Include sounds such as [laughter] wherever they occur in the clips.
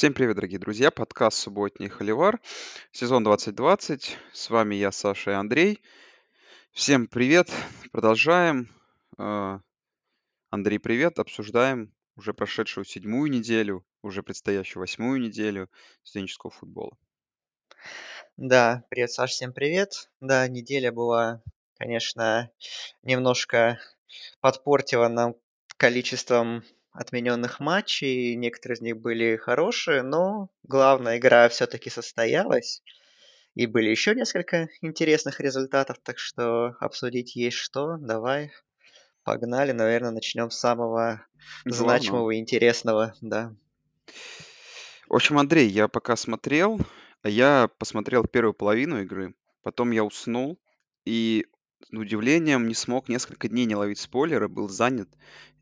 Всем привет, дорогие друзья! Подкаст «Субботний Холивар», сезон 2020. С вами я, Саша и Андрей. Всем привет! Продолжаем. А, Андрей, привет! Обсуждаем уже прошедшую седьмую неделю, уже предстоящую восьмую неделю студенческого футбола. Да, привет, Саш, всем привет. Да, неделя была, конечно, немножко подпортила нам количеством отмененных матчей. Некоторые из них были хорошие, но главная игра все-таки состоялась. И были еще несколько интересных результатов, так что обсудить есть что. Давай, погнали. Наверное, начнем с самого Главного. значимого и интересного, да. В общем, Андрей, я пока смотрел, я посмотрел первую половину игры, потом я уснул и удивлением не смог несколько дней не ловить спойлеры, был занят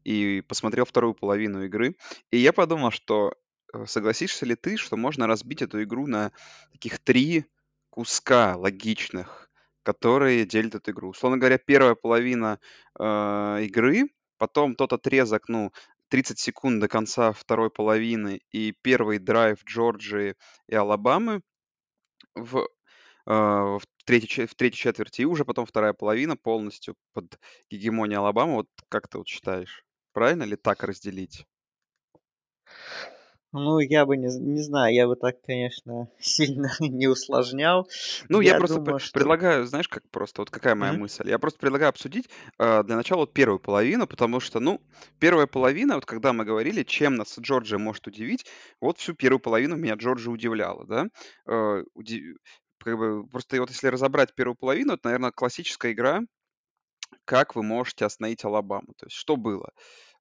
и посмотрел вторую половину игры. И я подумал, что э, согласишься ли ты, что можно разбить эту игру на таких три куска логичных, которые делят эту игру. Условно говоря, первая половина э, игры, потом тот отрезок, ну, 30 секунд до конца второй половины и первый драйв Джорджии и Алабамы в, э, в, третьей, в третьей четверти, и уже потом вторая половина полностью под гегемонией Алабамы. Вот как ты вот считаешь? Правильно ли так разделить? Ну, я бы не, не знаю, я бы так, конечно, [laughs] сильно не усложнял. Ну, я Я просто думаю, что... предлагаю, знаешь, как просто, вот какая моя Мгм. мысль? Я просто предлагаю обсудить э, для начала вот первую половину, потому что, ну, первая половина, вот когда мы говорили, чем нас Джорджия может удивить, вот всю первую половину меня Джорджия удивляла, да? Э, уди- как бы, просто вот если разобрать первую половину, это, наверное, классическая игра, как вы можете остановить Алабаму. То есть что было?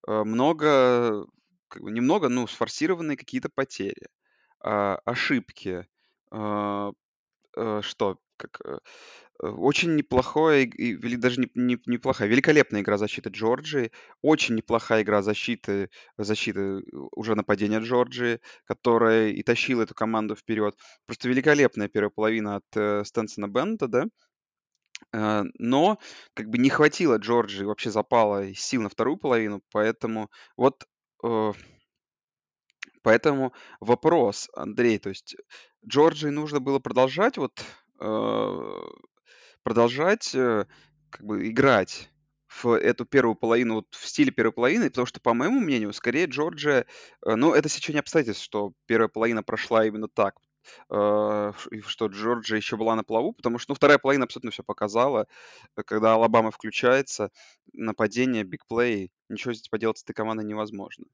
Э, много, как бы немного, ну, сфорсированные какие-то потери, а, ошибки, а, э, что, как, э, очень и- или даже не, не- неплохая, великолепная игра защиты Джорджии, очень неплохая игра защиты, защиты уже нападения Джорджии, которая и тащила эту команду вперед. Просто великолепная первая половина от э, Стэнсона Беннета, да, Э, но как бы не хватило Джорджии вообще запала и сил на вторую половину, поэтому вот, э, поэтому вопрос, Андрей, то есть Джорджии нужно было продолжать вот, э, продолжать, как бы играть в эту первую половину, вот в стиле первой половины, потому что, по моему мнению, скорее Джорджия, э, ну, это сечение обстоятельств, что первая половина прошла именно так, что Джорджия еще была на плаву, потому что, ну, вторая половина абсолютно все показала, Э, когда Алабама включается, нападение, бигплей, ничего здесь поделать с этой командой невозможно.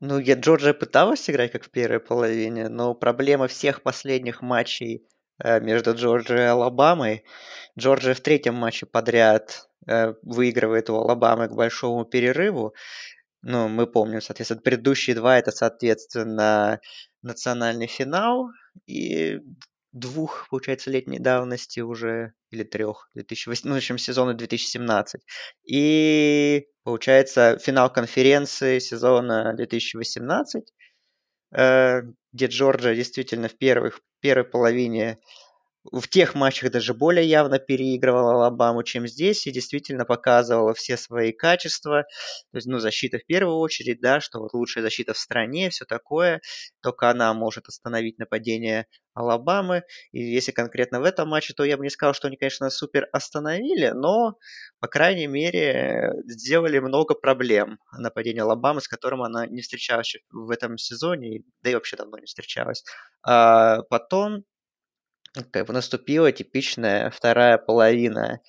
Ну, я Джорджия пыталась играть как в первой половине, но проблема всех последних матчей э, между Джорджией и Алабамой. Джорджия в третьем матче подряд э, выигрывает у Алабамы к большому перерыву. Ну, мы помним, соответственно, предыдущие два это, соответственно, национальный финал и двух, получается, летней давности уже, или трех, 2008, ну, в общем, сезона 2017. И, получается, финал конференции сезона 2018, э, где Джорджия действительно в первых, первой половине в тех матчах даже более явно переигрывала Алабаму, чем здесь, и действительно показывала все свои качества. То есть, ну, защита в первую очередь, да, что вот лучшая защита в стране, все такое. Только она может остановить нападение Алабамы. И если конкретно в этом матче, то я бы не сказал, что они, конечно, супер остановили, но, по крайней мере, сделали много проблем нападению Алабамы, с которым она не встречалась в этом сезоне, да и вообще давно не встречалась. А потом как бы наступила типичная вторая половина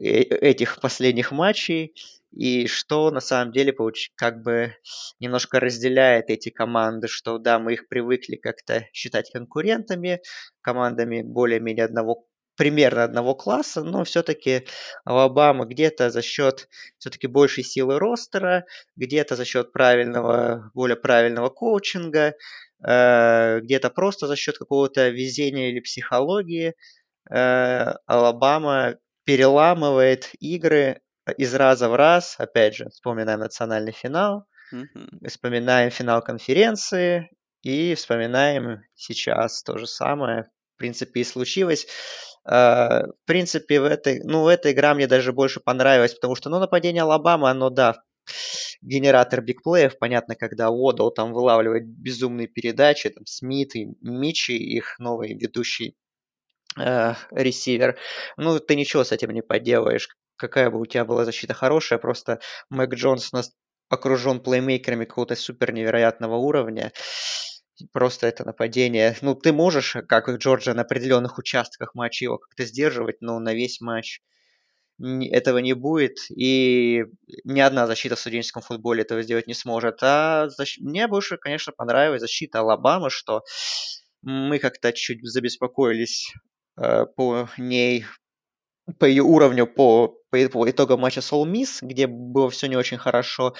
э- этих последних матчей, и что на самом деле получ- как бы немножко разделяет эти команды, что да, мы их привыкли как-то считать конкурентами, командами более-менее одного примерно одного класса, но все-таки Алабама где-то за счет все-таки большей силы ростера, где-то за счет правильного, более правильного коучинга, где-то просто за счет какого-то везения или психологии э, Алабама переламывает игры из раза в раз. Опять же, вспоминаем национальный финал, Мгм. вспоминаем финал конференции и вспоминаем сейчас то же самое. В принципе, и случилось. Э, В принципе, в этой, ну, эта игра мне даже больше понравилась, потому что, ну, нападение Алабамы, оно, да, генератор бигплеев. Понятно, когда Уодл там вылавливает безумные передачи, там Смит и Мичи, их новый ведущий э, ресивер. Ну, ты ничего с этим не поделаешь. Какая бы у тебя была защита хорошая, просто Мэг Джонс нас окружен плеймейкерами какого-то супер невероятного уровня. Просто это нападение. Ну, ты можешь, как и Джорджа, на определенных участках матча его как-то сдерживать, но на весь матч этого не будет, и ни одна защита в студенческом футболе этого сделать не сможет. А защ... мне больше, конечно, понравилась защита Алабамы, что мы как-то чуть забеспокоились э, по ней, по ее уровню, по, по, по итогам матча с All Miss, где было все не очень хорошо.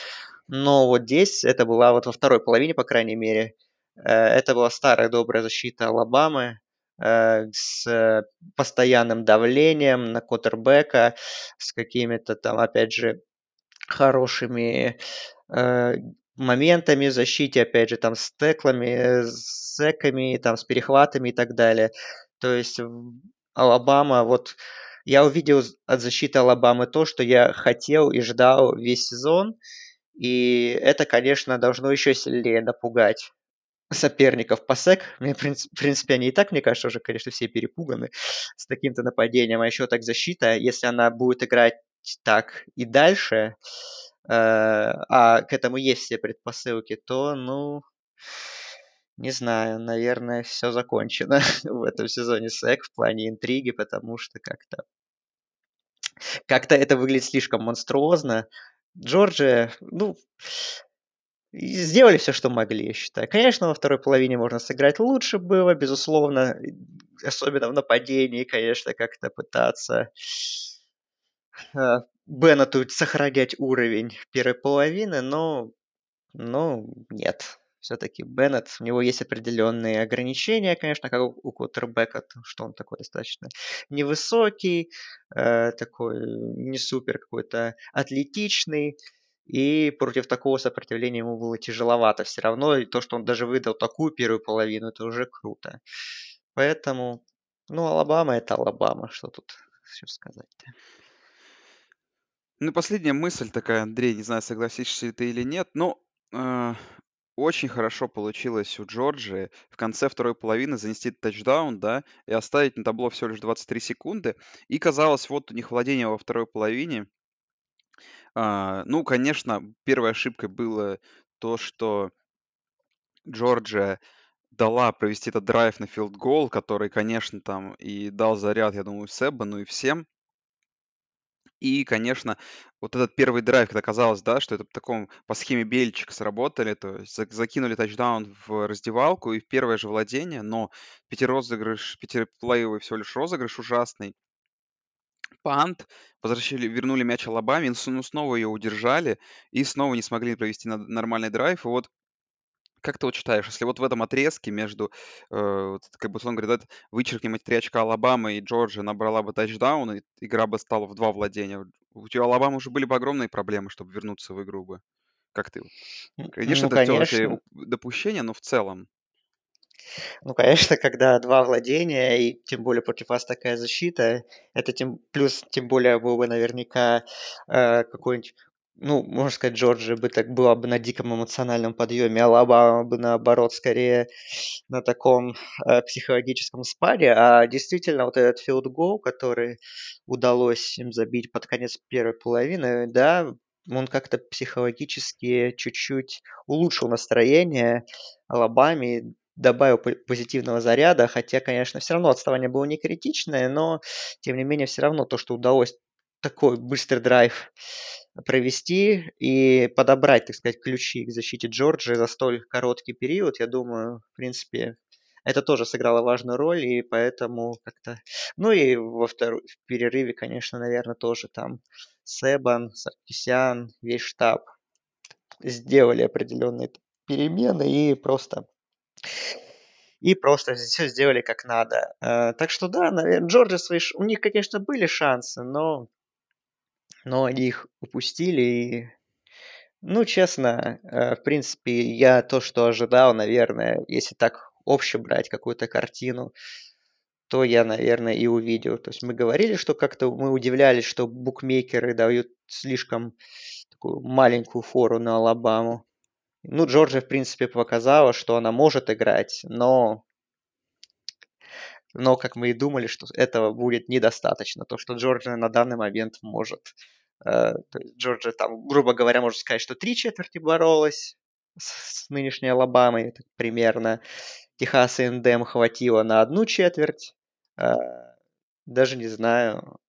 Но вот здесь это была вот во второй половине, по крайней мере, э, это была старая добрая защита Алабамы, с постоянным давлением на Коттербека, с какими-то там, опять же, хорошими э, моментами в защите, опять же, там с теклами, с секами, там с перехватами и так далее. То есть Алабама, вот я увидел от защиты Алабамы то, что я хотел и ждал весь сезон, и это, конечно, должно еще сильнее напугать соперников по СЭК. Мне, в принципе, они и так, мне кажется, уже, конечно, все перепуганы с таким-то нападением. А еще так защита, если она будет играть так и дальше, э, а к этому есть все предпосылки, то, ну, не знаю, наверное, все закончено [laughs] в этом сезоне СЭК в плане интриги, потому что как-то как-то это выглядит слишком монструозно. Джорджия, ну, сделали все, что могли, я считаю. Конечно, во второй половине можно сыграть лучше было, безусловно, особенно в нападении, конечно, как-то пытаться э, Беннету сохранять уровень первой половины, но, но нет. Все-таки Беннет, у него есть определенные ограничения, конечно, как у, у Кутербека, что он такой достаточно невысокий, э, такой не супер какой-то атлетичный, и против такого сопротивления ему было тяжеловато все равно. И то, что он даже выдал такую первую половину, это уже круто. Поэтому, ну, Алабама это Алабама. Что тут все сказать-то? Ну, последняя мысль такая, Андрей, не знаю, согласишься ли ты или нет, но э, очень хорошо получилось у Джорджии в конце второй половины занести тачдаун, да, и оставить на табло всего лишь 23 секунды. И казалось, вот у них владение во второй половине, а, ну, конечно, первой ошибкой было то, что Джорджия дала провести этот драйв на филд-гол, который, конечно, там и дал заряд, я думаю, Себану и всем. И, конечно, вот этот первый драйв, когда казалось, да, что это в таком по схеме Бельчик сработали, то есть закинули тачдаун в раздевалку и в первое же владение, но пятирозыгрыш, пятиплеевый всего лишь розыгрыш ужасный пант, возвращили, вернули мяч Алабаме, но снова ее удержали и снова не смогли провести нормальный драйв. И вот как ты вот считаешь, если вот в этом отрезке между, э, как бы, он говорит, да, вычеркнем эти три очка Алабамы и Джорджия набрала бы тачдаун, и игра бы стала в два владения. У тебя Алабамы уже были бы огромные проблемы, чтобы вернуться в игру бы. Как ты? Конечно, Ну, это все допущения, но в целом. Ну, конечно, [laughs] когда два владения, и тем более против вас такая защита, это тем плюс, тем более был бы наверняка э, какой-нибудь, ну, можно сказать, Джорджия бы так была бы на диком эмоциональном подъеме, Алабама бы наоборот скорее на таком э, психологическом спаде, а действительно вот этот goal, который удалось им забить под конец первой половины, да, он как-то психологически чуть-чуть улучшил настроение Алабаме, добавил позитивного заряда, хотя, конечно, все равно отставание было не критичное, но, тем не менее, все равно то, что удалось такой быстрый драйв провести и подобрать, так сказать, ключи к защите Джорджи за столь короткий период, я думаю, в принципе, это тоже сыграло важную роль, и поэтому как-то... Ну и во втором в перерыве, конечно, наверное, тоже там Себан, Саркисян, весь штаб сделали определенные перемены и просто и просто все сделали как надо. Э, так что да, наверное, Джорджи свои... У них, конечно, были шансы, но, но они их упустили. И... Ну, честно, э, в принципе, я то, что ожидал, наверное, если так обще брать какую-то картину, то я, наверное, и увидел. То есть мы говорили, что как-то мы удивлялись, что букмекеры дают слишком такую маленькую фору на Алабаму. Ну, Джорджия, в принципе, показала, что она может играть, но но, как мы и думали, что этого будет недостаточно. То, что Джорджия на данный момент может. Э, Джорджия там, грубо говоря, можно сказать, что три четверти боролась с, нынешней Алабамой примерно. Техас и НДМ хватило на одну четверть. Э, даже не знаю,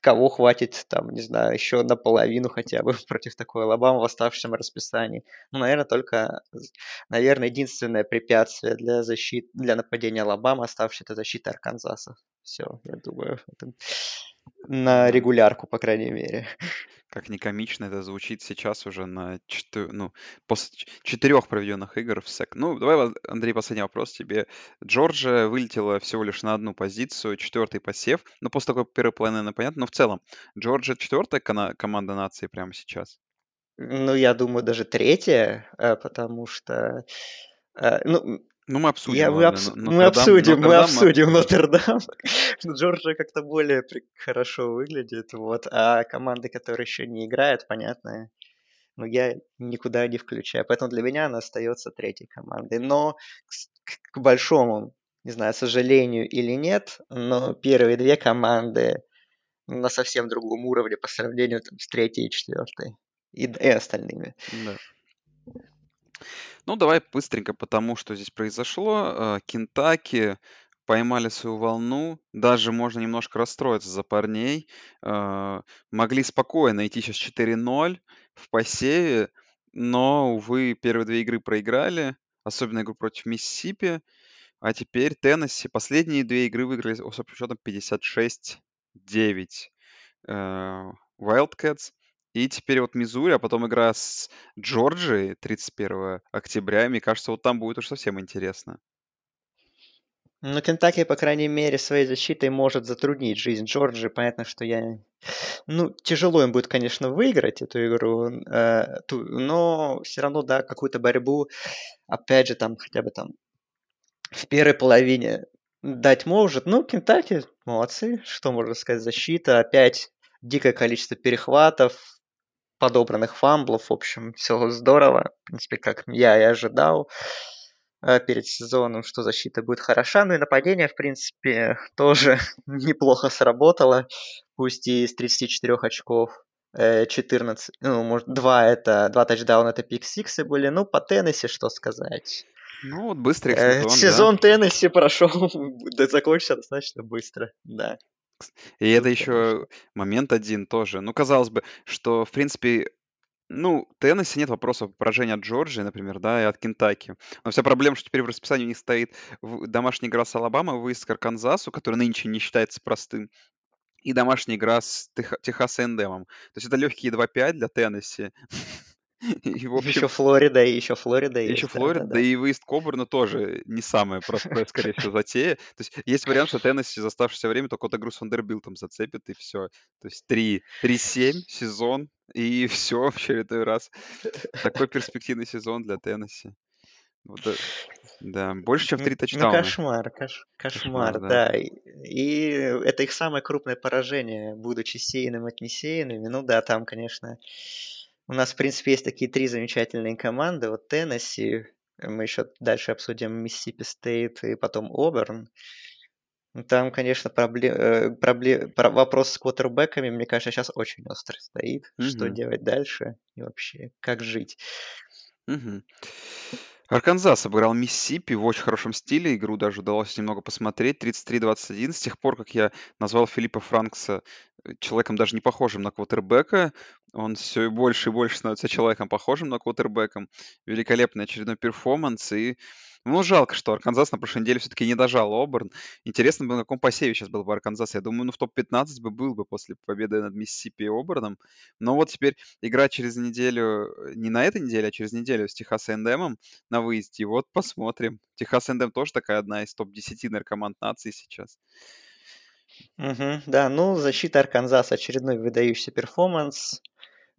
кого хватит, там, не знаю, еще наполовину хотя бы [laughs] против такой Алабамы в оставшемся расписании. Ну, наверное, только, наверное, единственное препятствие для защиты, для нападения Алабамы оставшееся это защита Арканзаса. Все, я думаю, это на регулярку, по крайней мере. Как не комично это звучит сейчас уже на четы- ну, после четырех проведенных игр в сек. Ну, давай, Андрей, последний вопрос тебе. Джорджия вылетела всего лишь на одну позицию, четвертый посев. Ну, после такой первой половины, наверное, понятно. Но в целом, Джорджия четвертая команда нации прямо сейчас? Ну, я думаю, даже третья, э, потому что... Э, ну, ну, мы обсудим. Я, мы, обс... мы обсудим, мы обсудим Нотр-Дам. Джорджия как-то более хорошо выглядит, вот. А команды, которые еще не играют, понятно, но я никуда не включаю. Поэтому для меня она остается третьей командой. Но к, к большому, не знаю, сожалению или нет, но первые две команды на совсем другом уровне по сравнению там, с третьей и четвертой. И, и остальными. Да. Ну, давай быстренько потому что здесь произошло. Э, Кентаки поймали свою волну. Даже можно немножко расстроиться за парней. Э, Могли спокойно идти сейчас 4-0 в посеве, но, увы, первые две игры проиграли, особенно игру против Миссисипи. А теперь Теннесси последние две игры выиграли с общим счетом 56-9. Э, Wildcats и теперь вот Мизури, а потом игра с Джорджией 31 октября. Мне кажется, вот там будет уж совсем интересно. Ну, Кентаки, по крайней мере, своей защитой может затруднить жизнь Джорджии. Понятно, что я... Ну, тяжело им будет, конечно, выиграть эту игру, э, ту, но все равно, да, какую-то борьбу, опять же, там, хотя бы там в первой половине дать может. Ну, Кентаки молодцы, что можно сказать, защита, опять дикое количество перехватов, подобранных фамблов. В общем, все здорово. В принципе, как я и ожидал э, перед сезоном, что защита будет хороша. Ну и нападение, в принципе, [laughs] тоже [laughs] неплохо сработало. Пусть и с 34 очков 14, э, ну, может, 2 это, 2 тачдауна это пик-сиксы были. Ну, по Теннесси что сказать. Ну, вот быстрый э, сезон, Сезон да. Теннесси прошел, [laughs] закончился достаточно быстро, да. И это еще момент один тоже. Ну, казалось бы, что, в принципе, ну, Теннесси нет вопросов поражения от Джорджии, например, да, и от Кентаки. Но вся проблема, что теперь в расписании у них стоит домашняя игра с Алабама, выезд к Арканзасу, который нынче не считается простым, и домашняя игра с Техас Эндемом. То есть это легкие 2-5 для Теннесси. [laughs] [laughs] И, в общем, еще Флорида, и еще Флорида есть. Еще Флорида, да, да, да. и выезд к Кобурну тоже не самая простая, скорее всего, затея. То есть есть вариант, что Теннесси за оставшееся время только Игру с Вандербилтом зацепит, и все. То есть 3-7 сезон, и [laughs] все в очередной раз. Такой перспективный сезон для Теннесси. Вот, да, больше, чем в три тачдауна. Ну, кошмар, кош, кошмар, кошмар, да. да. И, и это их самое крупное поражение, будучи сеянным от несеянными. Ну да, там, конечно, у нас, в принципе, есть такие три замечательные команды. Вот Теннесси, мы еще дальше обсудим Миссисипи Стейт и потом Оберн. Ну, там, конечно, проблем, э, проблем, вопрос с квотербеками, мне кажется, сейчас очень острый стоит. Mm-hmm. Что делать дальше и вообще, как жить. Mm-hmm. Арканзас обыграл Миссисипи в очень хорошем стиле. Игру даже удалось немного посмотреть. 33-21. С тех пор, как я назвал Филиппа Франкса человеком даже не похожим на квотербека, он все больше и больше становится человеком похожим на квотербеком. Великолепный очередной перформанс. И ну, жалко, что Арканзас на прошлой неделе все-таки не дожал Оберн. Интересно бы, на каком посеве сейчас был бы Арканзас. Я думаю, ну, в топ-15 бы был бы после победы над Миссисипи и Оберном. Но вот теперь игра через неделю, э, не на этой неделе, а через неделю с Техас Эндемом на выезде. И вот посмотрим. Техас Эндем тоже такая одна из топ-10 команд нации сейчас. Угу, да, ну, защита Арканзаса очередной выдающийся перформанс.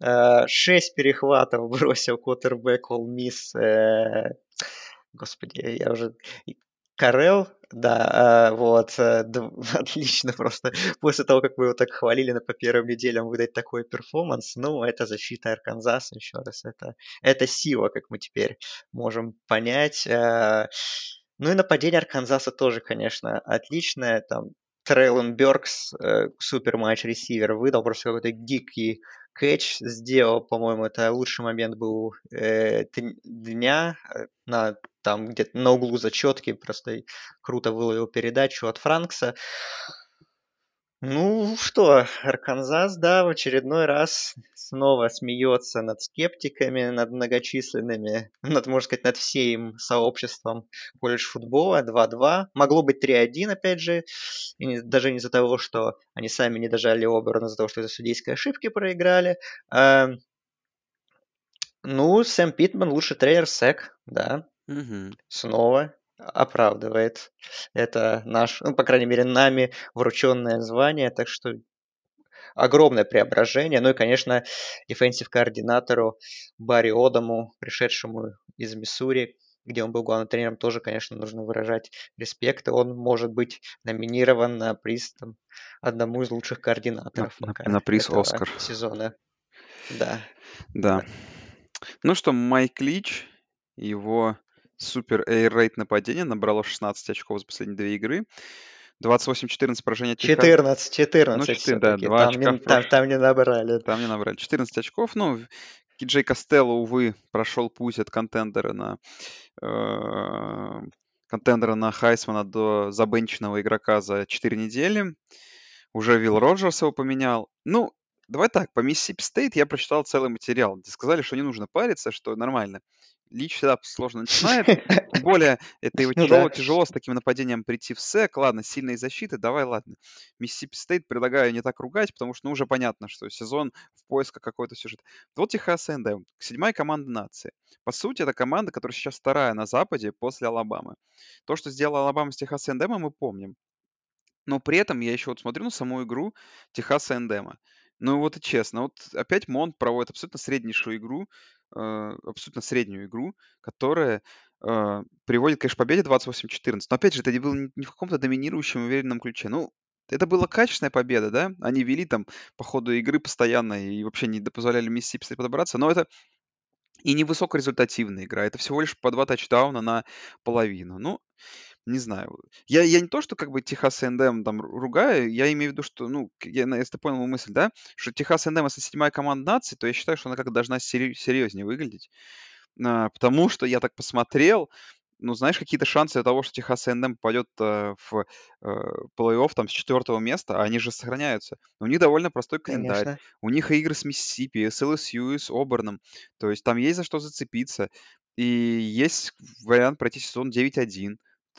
Э, шесть перехватов [laughs] бросил квотербек Ole Miss Господи, я уже Коррал, да, а, вот, э, [laughs] отлично просто. После того, как мы его так хвалили на по первым неделям выдать такой перформанс, ну, это защита Арканзаса, еще раз, это, это сила, как мы теперь можем понять. Ну и нападение Арканзаса тоже, конечно, отличное. Там Трейлон Бёркс, э, супер матч ресивер, выдал просто какой-то дикий catch сделал, по-моему, это лучший момент был э, дня э, на там где-то на углу зачетки, просто круто выловил передачу от Франкса. Ну что, Арканзас, да, в очередной раз снова смеется над скептиками, над многочисленными, [laughs] над, можно сказать, над всем сообществом колледж футбола 2-2. Могло быть 3-1, опять же, и не, даже не из-за того, что они сами не дожали оборону, из-за того, что из-за судейской ошибки проиграли. А, ну, Сэм Питман лучший тренер СЭК, да. Угу. Снова оправдывает это наш, ну, по крайней мере, нами врученное звание, так что огромное преображение. Ну и, конечно, дефенсив координатору Барри Одаму, пришедшему из Миссури, где он был главным тренером, тоже, конечно, нужно выражать респект. Он может быть номинирован на приз там, одному из лучших координаторов на, на приз Оскар сезона. Да. Да. Ну что, Майк Лич, его супер эйр-рейт нападения, набрало 16 очков за последние две игры. 28-14 поражение Техаса. 14, 14 ну, 4, да, 2 там, очка не, там, там не набрали. Там не набрали. 14 очков. Ну, Киджей Костелло, увы, прошел путь от контендера на э, contender а на Хайсмана до забенченного игрока за 4 недели. Уже Вилл Роджерс его поменял. Ну, давай так, по Миссисипи Стейт я прочитал целый материал, где сказали, что не нужно париться, что нормально. Лич всегда сложно начинает. [laughs] Тем более, это его ну, тяжело, да. тяжело с таким нападением прийти в SEC. Ладно, сильные защиты, давай, ладно. Миссисипи Стейт предлагаю не так ругать, потому что ну, уже понятно, что сезон в поисках какой-то сюжета. Вот Техас НД, седьмая команда нации. По сути, это команда, которая сейчас вторая на Западе после Алабамы. То, что сделала Алабама с Техас Эндема, мы помним. Но при этом я еще вот смотрю на саму игру Техаса Эндема. Ну вот и честно, вот опять Монт проводит абсолютно среднейшую игру, э, абсолютно среднюю игру, которая э, приводит, конечно, к победе 28-14. Но опять же, это не было не в каком-то доминирующем уверенном ключе. Ну, это была качественная победа, да? Они вели там по ходу игры постоянно и вообще не позволяли Миссисипи подобраться, но это и не высокорезультативная игра. Это всего лишь по два тачдауна на половину. Ну, не знаю. Я, я не то, что как бы Техас A&M там ругаю, я имею в виду, что, ну, я, если ты понял мою мысль, да, что Техас A&M если седьмая команда нации, то я считаю, что она как должна серьезнее выглядеть. А, потому что я так посмотрел, ну, знаешь, какие-то шансы того, что Техас A&M попадет э, в э, плей-офф там с четвертого места, а они же сохраняются. У них довольно простой календарь. Конечно. У них игры с Миссисипи, с LSU, с Оберном. То есть там есть за что зацепиться. И есть вариант пройти сезон 9-1.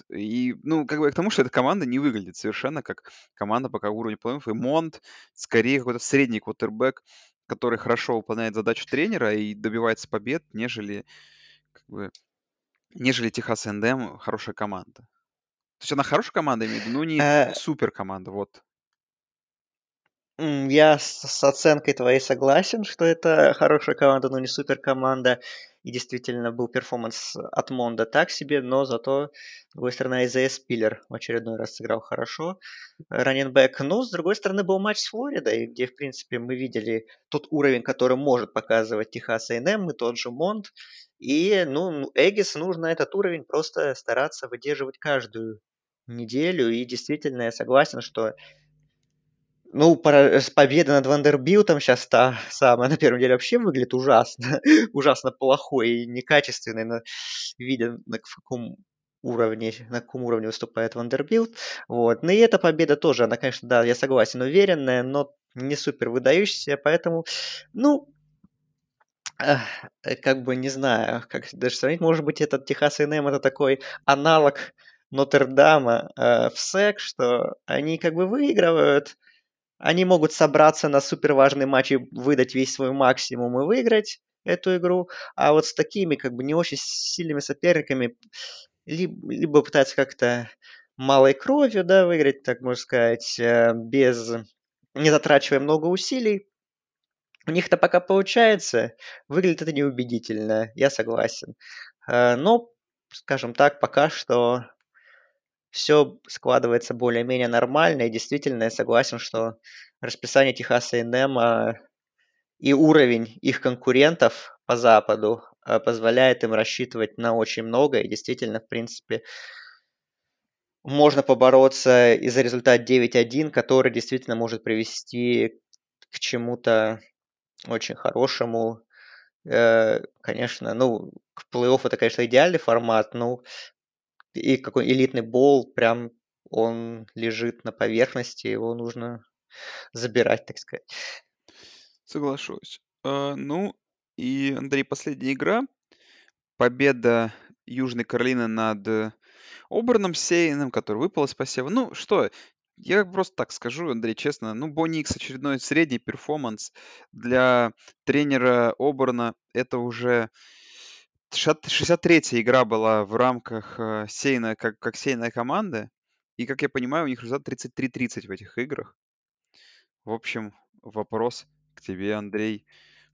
И, ну, как бы к тому, что эта команда не выглядит совершенно как команда пока уровня плей-офф. И Монт скорее какой-то средний квотербек, который хорошо выполняет задачу тренера и добивается побед, нежели как бы, нежели Техас Эндем хорошая команда. То есть она хорошая команда, имею в виду, но не Э, супер команда, вот. Я с, с оценкой твоей согласен, что это хорошая команда, но не супер команда. И действительно был перформанс от Монда так себе, но зато, с другой стороны, Айзея Спиллер в очередной раз сыграл хорошо. Running back. Но, с другой стороны, был матч с Флоридой, где, в принципе, мы видели тот уровень, который может показывать Техас A&M и тот же Монд. И, ну, Aggies нужно этот уровень просто стараться выдерживать каждую неделю. И действительно, я согласен, что ну, с победы над Вандербилтом сейчас та самая [laughs] на первой неделе вообще выглядит ужасно. [laughs] ужасно плохой и некачественный. Но виден, на каком уровне, на каком уровне выступает Вандербилт. Вот. Ну и эта победа тоже, она, конечно, да, я согласен, уверенная, но не супер выдающаяся, поэтому, ну, э, как бы не знаю, как даже сравнить, может быть, этот Техас A&M это такой аналог Нотр-Дама э, в СЭК, что они как бы выигрывают, они могут собраться на супер важный матч и выдать весь свой максимум и выиграть эту игру, а вот с такими как бы не очень сильными соперниками либо, либо пытаться как-то малой кровью, да, выиграть, так можно сказать, э, без не затрачивая много усилий. У них это пока получается, выглядит это неубедительно, я согласен. Э, но, скажем так, пока что все складывается более-менее нормально. И действительно, я согласен, что расписание Техаса и Нема и уровень их конкурентов по Западу а, позволяет им рассчитывать на очень много. И действительно, в принципе, можно побороться и за результат 9-1, который действительно может привести к чему-то очень хорошему. Э, конечно, ну, плей-офф это, конечно, идеальный формат, но и какой элитный бол, прям он лежит на поверхности, его нужно забирать, так сказать. Соглашусь. А, ну, и, Андрей, последняя игра. Победа Южной Каролины над Оберном Сейном, который выпал из посева. Ну, что, я просто так скажу, Андрей, честно, ну, Бонни Икс очередной средний перформанс для тренера Оберна. Это уже 63-я игра была в рамках э, Сейна, как, как Сейная команда. И, как я понимаю, у них результат 33-30 в этих играх. В общем, вопрос к тебе, Андрей.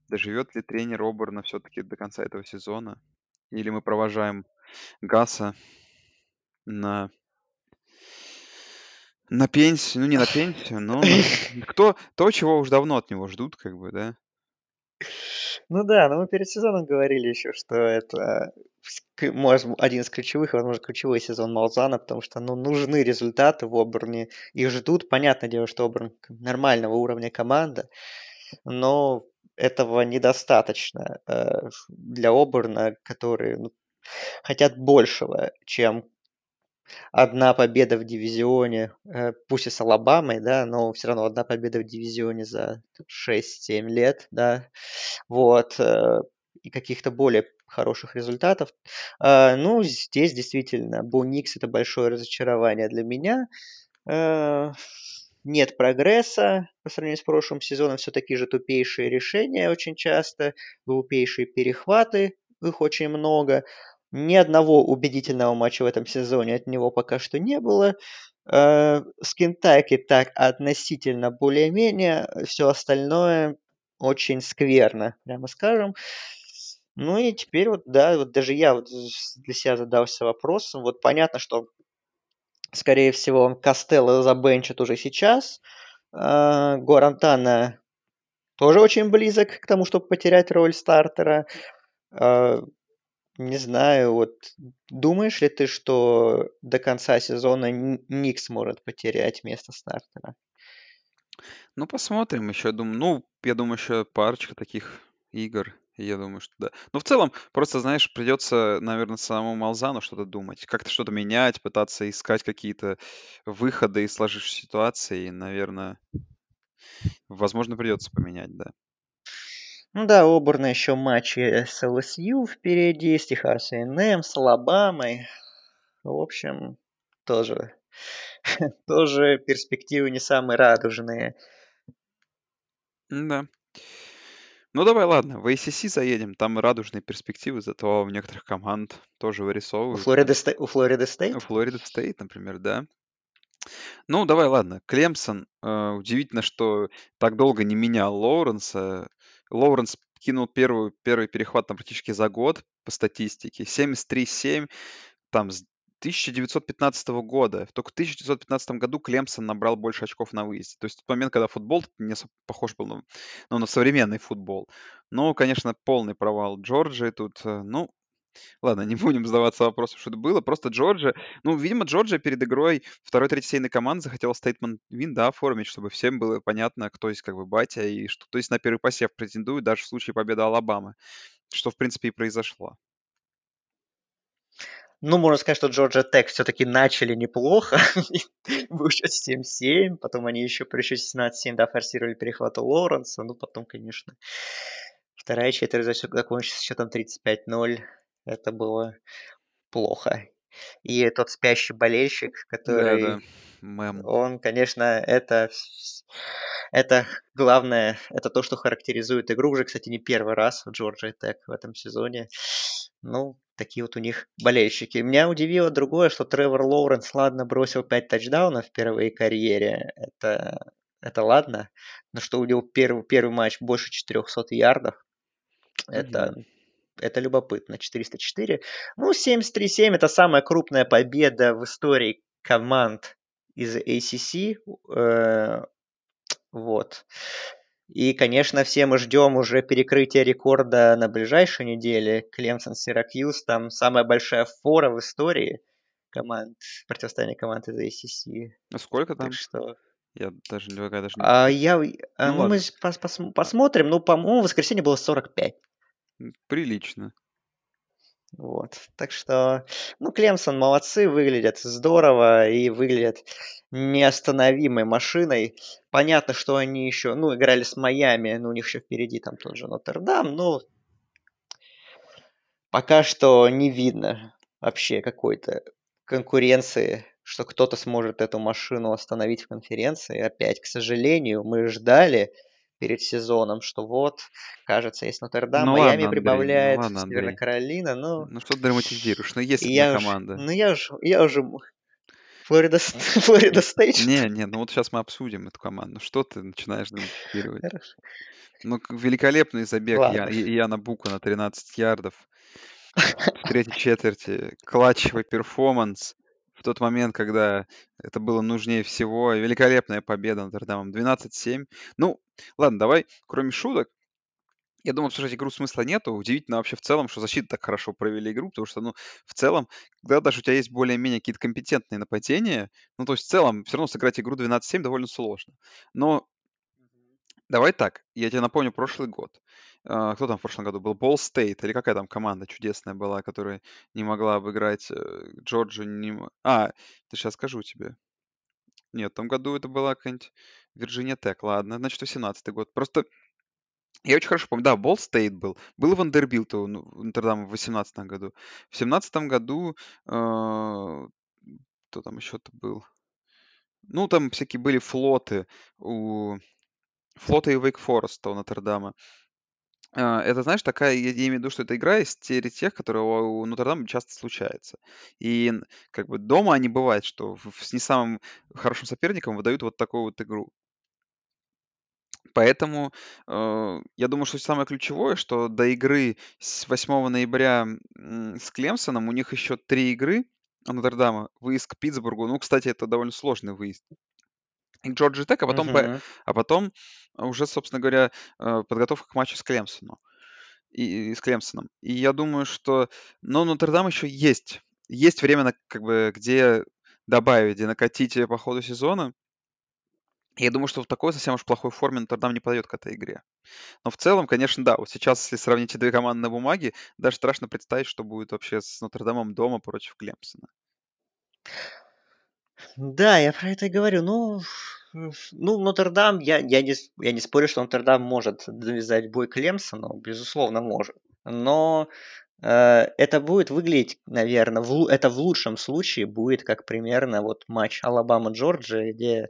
Доживет ли тренер Оберна все-таки до конца этого сезона? Или мы провожаем Гаса на на пенсию, ну не на пенсию, но [laughs] кто то, чего уж давно от него ждут, как бы, да? Ну да, но мы перед сезоном говорили еще, что это может, один из ключевых, возможно, ключевой сезон Малзана, потому что ну, нужны результаты в Оберне. Их ждут. Понятное дело, что Оберн нормального уровня команда, но этого недостаточно э, для Оберна, которые ну, хотят большего, чем одна победа в дивизионе, э, пусть и с Алабамой, да, но все равно одна победа в дивизионе за 6-7 лет, да, вот, э, и каких-то более хороших результатов. А, ну, здесь действительно Буникс это большое разочарование для меня. Э, нет прогресса по сравнению с прошлым сезоном, все такие же тупейшие решения очень часто, глупейшие перехваты, их очень много. Ни одного убедительного матча в этом сезоне от него пока что не было. Э, с Кентаки так относительно более-менее, все остальное очень скверно, прямо скажем. Ну и теперь вот, да, вот даже я вот для себя задался вопросом. Вот понятно, что, скорее всего, Костелло забенчит уже сейчас. Э, Гуарантана тоже очень близок к тому, чтобы потерять роль стартера. Не знаю, вот думаешь ли ты, что до конца сезона Ник сможет потерять место стартера? Ну, посмотрим еще. Думаю, ну, я думаю, еще парочка таких игр. Я думаю, что да. Но в целом, просто, знаешь, придется, наверное, самому Малзану что-то думать, как-то что-то менять, пытаться искать какие-то выходы из сложившейся ситуации. И, наверное, возможно, придется поменять, да. Ну да, у Оберна еще матчи с ЛСЮ впереди, с Техас A&M, с Алабамой. В общем, тоже, [laughs] тоже перспективы не самые радужные. Да. Ну давай, ладно, в ACC заедем, там радужные перспективы, зато у некоторых команд тоже У вырисовываются. Флориды, у Флориды У Стейт? Флорида Стейт, например, да. Ну, давай, ладно. Клемсон. э, удивительно, что так долго не менял Лоуренса. Лоуренс кинул первую, первый перехват там практически за год по статистике. 73-7 там с 1915 года. Только в 1915 году Клемсон набрал больше очков на выезде. То есть тот момент, когда футбол не похож был на, ну, на современный футбол. Ну, конечно, полный провал Джорджии тут. э, Ну, ладно, не будем задаваться вопросом, что это было. Просто Джорджия... Ну, видимо, Джорджия перед игрой второй, третьей сейной команды захотела стейтмент вин, да, оформить, чтобы всем было понятно, кто есть как бы батя, и что кто есть на первый посев претендует даже в случае победы Алабамы. Что, в принципе, и произошло. Ну, можно сказать, что Джорджия Тек все-таки начали неплохо. [laughs] Был счет 7-7, потом они еще при счете 17-7 да, форсировали перехват у Лоуренса. Ну, потом, конечно, вторая четверть закончилась счетом 35-0. Это было плохо. И тот спящий болельщик, который... Да, да, мем. Он, конечно, это... Это главное, это то, что характеризует игру. Уже, кстати, не первый раз в Джорджия Тек в этом сезоне. Ну, такие вот у них болельщики. Меня удивило другое, что Тревор Лоуренс, ладно, бросил 5 тачдаунов в первой карьере. Это, это ладно. Но что у него первый, первый матч больше 400 ярдов. Это, Мгм. Это любопытно. 404. Ну, 73-7 это самая крупная победа в истории команд из ACC. Э, вот. И, конечно, все мы ждем уже перекрытия рекорда на ближайшей неделе. Клемсон Сиракьюз, там самая большая фора в истории команд, противостояние команд из ACC. А сколько там? Так что... Я даже, я даже не... А, я, Ну ну, мы пос- пос- посмотрим. Ну, по-моему, в воскресенье было 45. Прилично. Вот. Так что, ну, Клемсон молодцы, выглядят здорово и выглядят неостановимой машиной. Понятно, что они еще, ну, играли с Майами, но у них еще впереди там тот же Нотр-Дам, но пока что не видно вообще какой-то конкуренции, что кто-то сможет эту машину остановить в конференции. Опять, к сожалению, мы ждали перед сезоном, что вот, кажется, есть Нотр-Дам, Ну Майами ладно, Андрей, ну прибавляет, ладно, Северная. Каролина, ну, Ну что ты драматизируешь? Ну есть я уж, команда. ну я уж, я уже Флорида, [laughs] Флорида Стейт. Не, не, ну вот сейчас мы обсудим эту команду. Что ты начинаешь драматизировать? Хорошо. Ну, великолепный забег Я-. И- Яна Бука на 13 ярдов [laughs] в третьей четверти. Клатчевый перформанс в тот момент, когда это было нужнее всего. Великолепная победа над Нотр-Дамом. 12-7. Ну, ладно, давай, кроме шуток, я думаю, обсуждать игру смысла нету. Удивительно вообще в целом, что защита так хорошо провели игру, потому что, ну, в целом, когда даже у тебя есть более-менее какие-то компетентные нападения, ну, то есть в целом все равно сыграть игру 12-7 довольно сложно. Но давай так, я тебе напомню прошлый год. А, Кто там в прошлом году был? Болл Стейт или какая там команда чудесная была, которая не могла обыграть э, Джорджию? Не... А, ты сейчас скажу тебе. Нет, в том году это была какая-нибудь Вирджиния Тек. Ладно, значит, 18 год. Просто я очень хорошо помню. Да, Болл Стейт был. Был Вандербилт у ну, у Нотр-Дама в 18 году. В 17 году... э, Кто там еще-то был? Ну, там всякие были флоты у... Флота и Вейк Фореста у Нотр-Дама. А, Это, знаешь, такая, я, имею в виду, что это игра из серии тех, которые у, у Нотр-Дама часто случается. И как бы дома не бывает, что с не самым хорошим соперником выдают вот такую вот игру. Поэтому э, я думаю, что самое ключевое, что до игры с 8 ноября с Клемсоном у них еще три игры у Нотр-Дама. Выезд к Питтсбургу. Ну, кстати, это довольно сложный выезд. И к Джорджии Тек, а потом, по- Мгм. а потом уже, собственно говоря, э, подготовка к матчу с Клемсоном. И, и с Клемсоном. И я думаю, что... Но Нотр-Дам еще есть. Есть время, на, как бы, где добавить, где накатить по ходу сезона. Я думаю, что в такой совсем уж плохой форме Нотр-Дам не подойдет к этой игре. Но в целом, конечно, да, вот сейчас, если сравнить две команды на бумаге, даже страшно представить, что будет вообще с Нотр-Дамом дома против Клемсона. Да, я про это и говорю. Ну, ну Нотр-Дам, я, я, не, я не спорю, что Нотр-Дам может завязать бой Клемсону, безусловно, может. Но э, это будет выглядеть, наверное, в, это в лучшем случае будет как примерно вот матч Алабама-Джорджия, где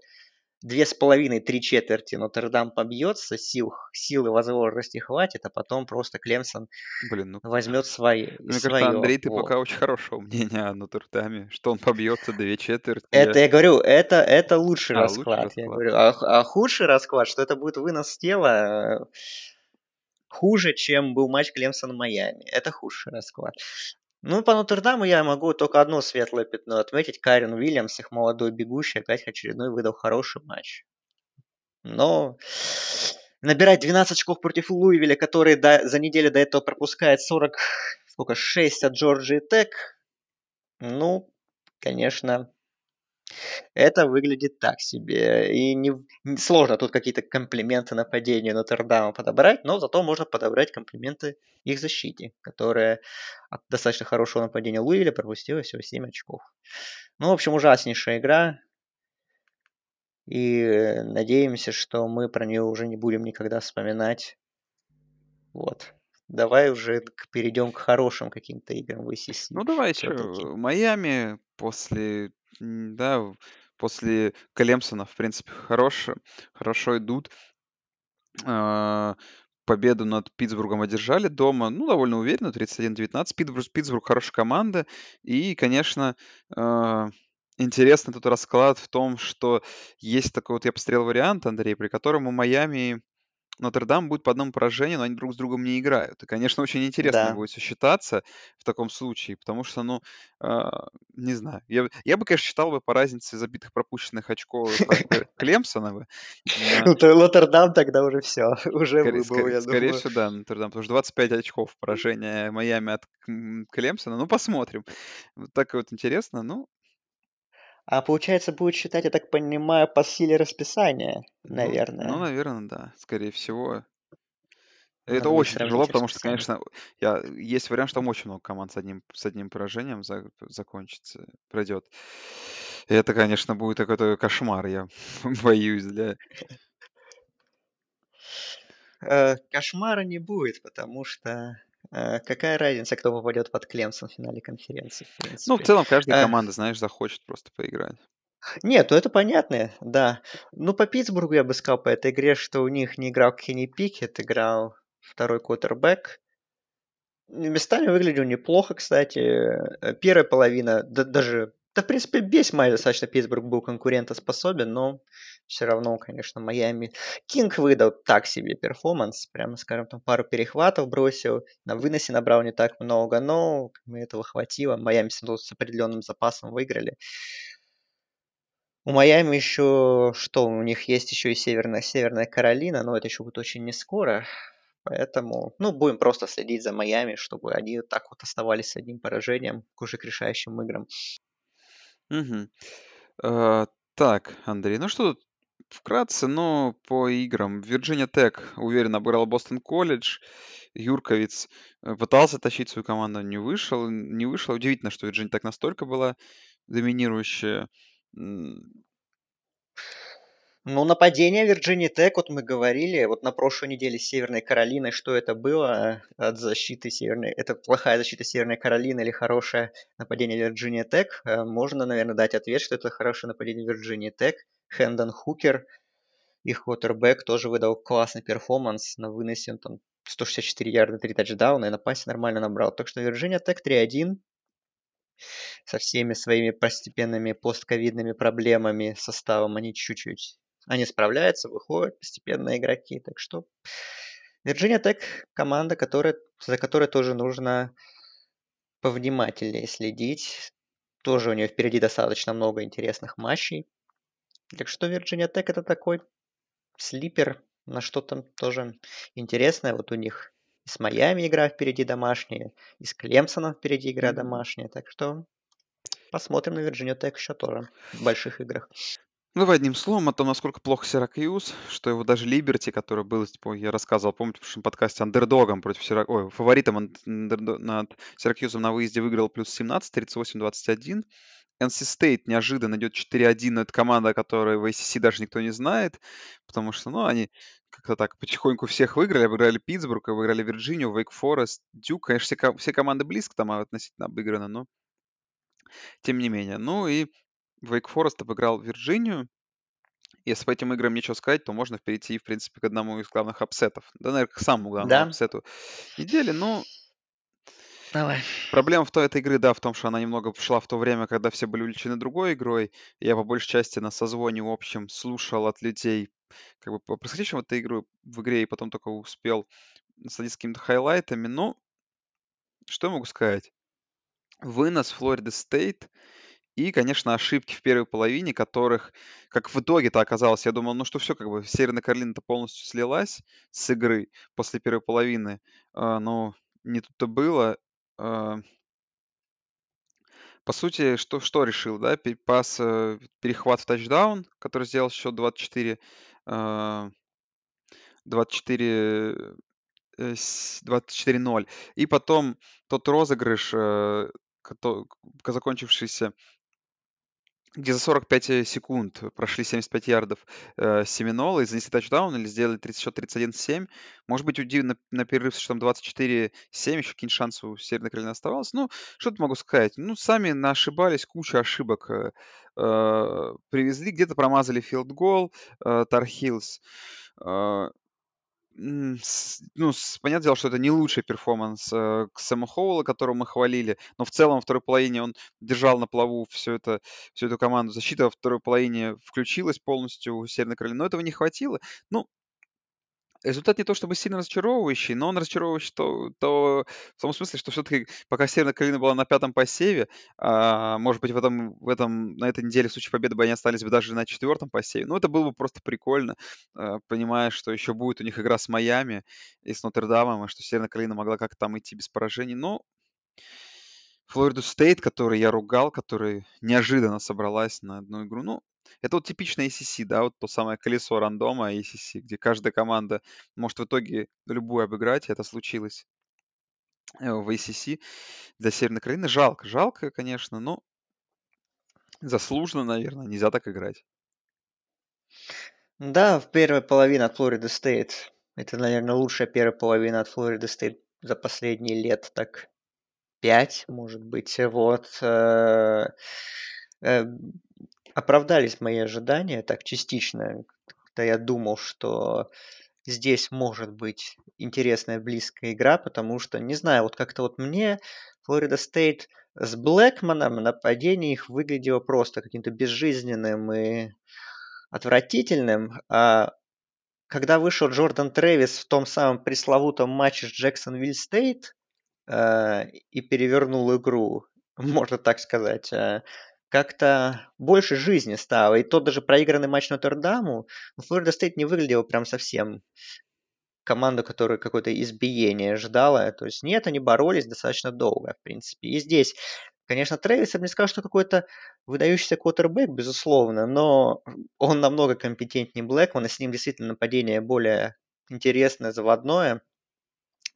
две с половиной, три четверти Нотр-Дам побьется, сил, силы возможности хватит, а потом просто Клемсон Блин, ну, возьмет свои, мне кажется, свое. Андрей, ты Вот. пока очень хорошего мнения о Нотр-Даме, что он побьется две четверти. Это я говорю, это, это лучший А, лучший расклад. Я расклад. говорю, а, а худший расклад, что это будет вынос тела э, хуже, чем был матч Клемсон-Майами. Это худший расклад. Ну, по Нотр-Даму я могу только одно светлое пятно отметить. Карен Уильямс, их молодой бегущий, опять очередной выдал хороший матч. Но набирать 12 очков против Луивиля, который до- за неделю до этого пропускает 40, сколько, 6 от Джорджии Тек, ну, конечно, это выглядит так себе. И не, не сложно тут какие-то комплименты нападению Нотр-Дама подобрать, но зато можно подобрать комплименты их защите, которая от достаточно хорошего нападения Луивиля пропустила всего 7 очков. Ну, в общем, ужаснейшая игра. И э, надеемся, что мы про нее уже не будем никогда вспоминать. Вот. Давай уже перейдем к хорошим каким-то играм в ACC Ну, давай все-таки. еще Майами после, да, после Клемсона, в принципе, хорош, хорошо идут. А, Победу над Питтсбургом одержали дома, ну, довольно уверенно, 31-19. Питтсбург, Питтсбург хорошая команда. И, конечно, а, интересный тут расклад в том, что есть такой вот, я посмотрел вариант, Андрей, при котором у Майами Нотр-Дам будет по одному поражению, но они друг с другом не играют. И, конечно, очень интересно Да. будет всё считаться в таком случае, потому что, ну, а, не знаю. Я бы я бы, конечно, считал бы по разнице забитых пропущенных очков [laughs] К Клемсона бы, Ну, то Нотр-Дам тогда уже всё, [laughs] уже выбыл, я скорее всего, да, Нотр-Дам, потому что 25 очков поражения Майами от Клемсона. Ну, посмотрим. Так вот интересно. Ну А получается, будет считать, я так понимаю, по силе расписания, Ну ну, наверное. наверно, да, скорее всего. Это Надо будет очень тяжело, сравнить потому что, расписание. конечно, я есть вариант, что там очень много команд с одним с одним поражением за закончится, пройдет. И это, конечно, будет какой-то кошмар, я [laughs] боюсь, да. Э, кошмара не будет, потому что, какая разница, кто попадет под Клемсон в финале конференции, в Ну, в целом, каждая Э команда, знаешь, захочет просто поиграть. Нет, ну это понятно, да. Ну, по Питтсбургу я бы сказал по этой игре, что у них не играл Кенни Пикет, играл второй квотербэк. М, местами выглядел неплохо, кстати. Э, первая половина, да даже, да, в принципе, весь матч достаточно Питтсбург был конкурентоспособен, но всё равно, конечно, Майами Кинг выдал так себе перформанс, прямо скажем, там пару перехватов бросил, на выносе набрал не так много, но этого хватило. Майами с определенным запасом выиграли. У Майами еще что? У них есть еще и Северная Северная Каролина, но это еще будет очень нескоро. Поэтому, ну, будем просто следить за Майами, чтобы они так вот оставались с одним поражением уже к решающим играм. Мгм. А, так, Андрей, ну что тут вкратце, но по играм. Вирджиния Тек уверенно обыграла Бостон Колледж. Юрковиц, э, пытался тащить свою команду, не вышел не вышло. Удивительно, что Вирджиния Тек настолько была доминирующая. Ну, нападение Вирджинии Тек, вот мы говорили, вот на прошлой неделе с Северной Каролиной, что это было от защиты Северной это плохая защита Северной Каролины или хорошее нападение Вирджиния Тек? Э, можно, наверно, дать ответ, что это хорошее нападение Вирджинии Тек. Хендон Хукер, их квотербэк, тоже выдал классный перформанс. На выносе он там 164 ярда, 3 тачдауна и на пасе нормально набрал. Так что Вирджиния Тек 3-1 со всеми своими постепенными постковидными проблемами, составом они чуть-чуть они справляются, выходят постепенно игроки. Так что Вирджиния Тек команда, которая за которой тоже нужно повнимательнее следить. Тоже у неё впереди достаточно много интересных матчей. Так что Вирджиния Тек- это такой слипер на что-то тоже интересное. Вот у них и с Майами игра впереди домашняя, и с Клемсоном впереди игра домашняя. Так что посмотрим на Вирджинию Тек еще тоже в больших играх. Давай одним словом о том, насколько плох Сиракьюз, что его даже Либерти, который был, типа, я рассказывал, помните, в прошлом подкасте, андердогом против Сира ой, фаворитом ан андердо над Сиракьюзом на выезде выиграл плюс 17, 38-21. NC State неожиданно идет 4-1, но это команда, о которой в ACC даже никто не знает, потому что, ну, они как-то так потихоньку всех выиграли. Обыграли Питтсбург, обыграли Вирджинию, Вейк Форест, Дюк. Конечно, все все команды близко там относительно обыграны, но тем не менее. Ну и Вейк Форест обыграл Вирджинию. Если по этим играм нечего сказать, то можно перейти, в принципе, к одному из главных апсетов. Да, наверно, к самому главному Да. апсету недели. Но Давай. проблема в той этой игры, да, в том, что она немного шла в то время, когда все были увлечены другой игрой. Я по большей части на созвоне общем слушал от людей как бы по происходящему в этой игру в игре и потом только успел насладиться какими-то хайлайтами. Но что я могу сказать? Вынос Флориды Стейт и, конечно, ошибки в первой половине, которых, как в итоге-то оказалось, я думал, ну, что всё, как бы Северная Каролина-то полностью слилась с игры после первой половины. А, но не тут-то было. А По сути, что что решил, да? Пас, э, перехват в тачдаун, который сделал счет 24, а 24, э, с 24-0. И потом тот розыгрыш, э, закончившийся где за 45, э, секунд прошли 75 ярдов, э, Семинолы и занесли тачдаун или сделали триц счет 31-7. Может быть, уйди на на перерыв со счетом 24-7, еще какие-нибудь шансы у Северной Каролины оставалось. Ну, что тут могу сказать? Ну, сами наошибались, куча ошибок, э, а, привезли, где-то промазали филд-гол, э, Tar Heels. Ну, с понятное дело, что это не лучший перформанс, э, Сэма Хоуэлла, которого мы хвалили, но в целом во второй половине он держал на плаву всю это всю эту команду. Защита во второй половине включилась полностью у Северной Каролины, но этого не хватило. Ну результат не то чтобы сильно разочаровывающий, но он разочаровывающий то, то в том смысле, что все-таки пока Северная Каролина была на пятом посеве, а, может быть, в этом, в этом, на этой неделе в случае победы бы они остались бы даже на четвертом посеве. Ну, это было бы просто прикольно, а, понимая, что еще будет у них игра с Майами и с Нотр-Дамом, и что Северная Каролина могла как-то там идти без поражений. Но Флориду Стейт, который я ругал, который неожиданно собралась на одну игру. Ну, это вот типичное ACC, да, вот то самое колесо рандома ACC, где каждая команда может в итоге любую обыграть, это случилось э, в ACC для Северной Каролины. Жалко, жалко, конечно, но заслуженно, наверное, нельзя так играть. Да, в первой половине от Флориды Стейт. Это, наверное, лучшая первая половина от Флориды Стейт за последние лет так пять, может быть. Вот. Оправдались мои ожидания так частично, когда я думал, что здесь может быть интересная близкая игра, потому что, не знаю, вот как-то вот мне Флорида Стейт с Блэкманом нападение их выглядело просто каким-то безжизненным и отвратительным. А когда вышел Джордан Трэвис в том самом пресловутом матче с Джексонвилл Стейт э, и перевернул игру, [laughs] можно так сказать, э, как-то больше жизни стало. И тот даже проигранный матч Нотр-Даму, Флорида Стейт не выглядел прям совсем команду, которая какое-то избиение ждала. То есть нет, они боролись достаточно долго, в принципе. И здесь, конечно, Трэвис, я бы не сказал, что какой-то выдающийся квотербек, безусловно, но он намного компетентнее Блэкмана, с ним действительно нападение более интересное, заводное.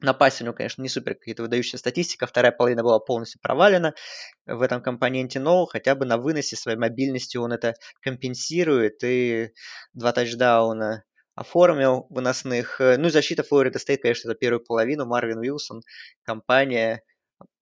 На пасе у него, конечно, не супер какие-то выдающие статистика. Вторая половина была полностью провалена в этом компоненте, но хотя бы на выносе своей мобильностью он это компенсирует. И два тачдауна оформил выносных. Ну и защита Флорида Стейт, конечно, за первую половину. Марвин Уилсон, компания,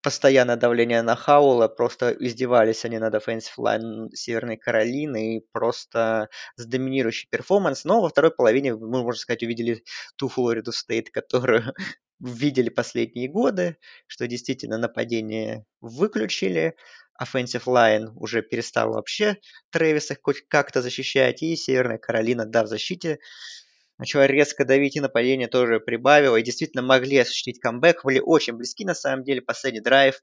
постоянное давление на Хоуэлла, просто издевались они над offensive line Северной Каролины и просто с доминирующий перформанс. Но во второй половине мы, можно сказать, увидели ту Флориду Стейт, которую [laughs] видели последние годы, что действительно нападение выключили, offensive line уже перестал вообще Трэвиса хоть как-то защищать, и Северная Каролина, да, в защите начала резко давить, и нападение тоже прибавило, и действительно могли осуществить камбэк, были очень близки на самом деле, последний драйв,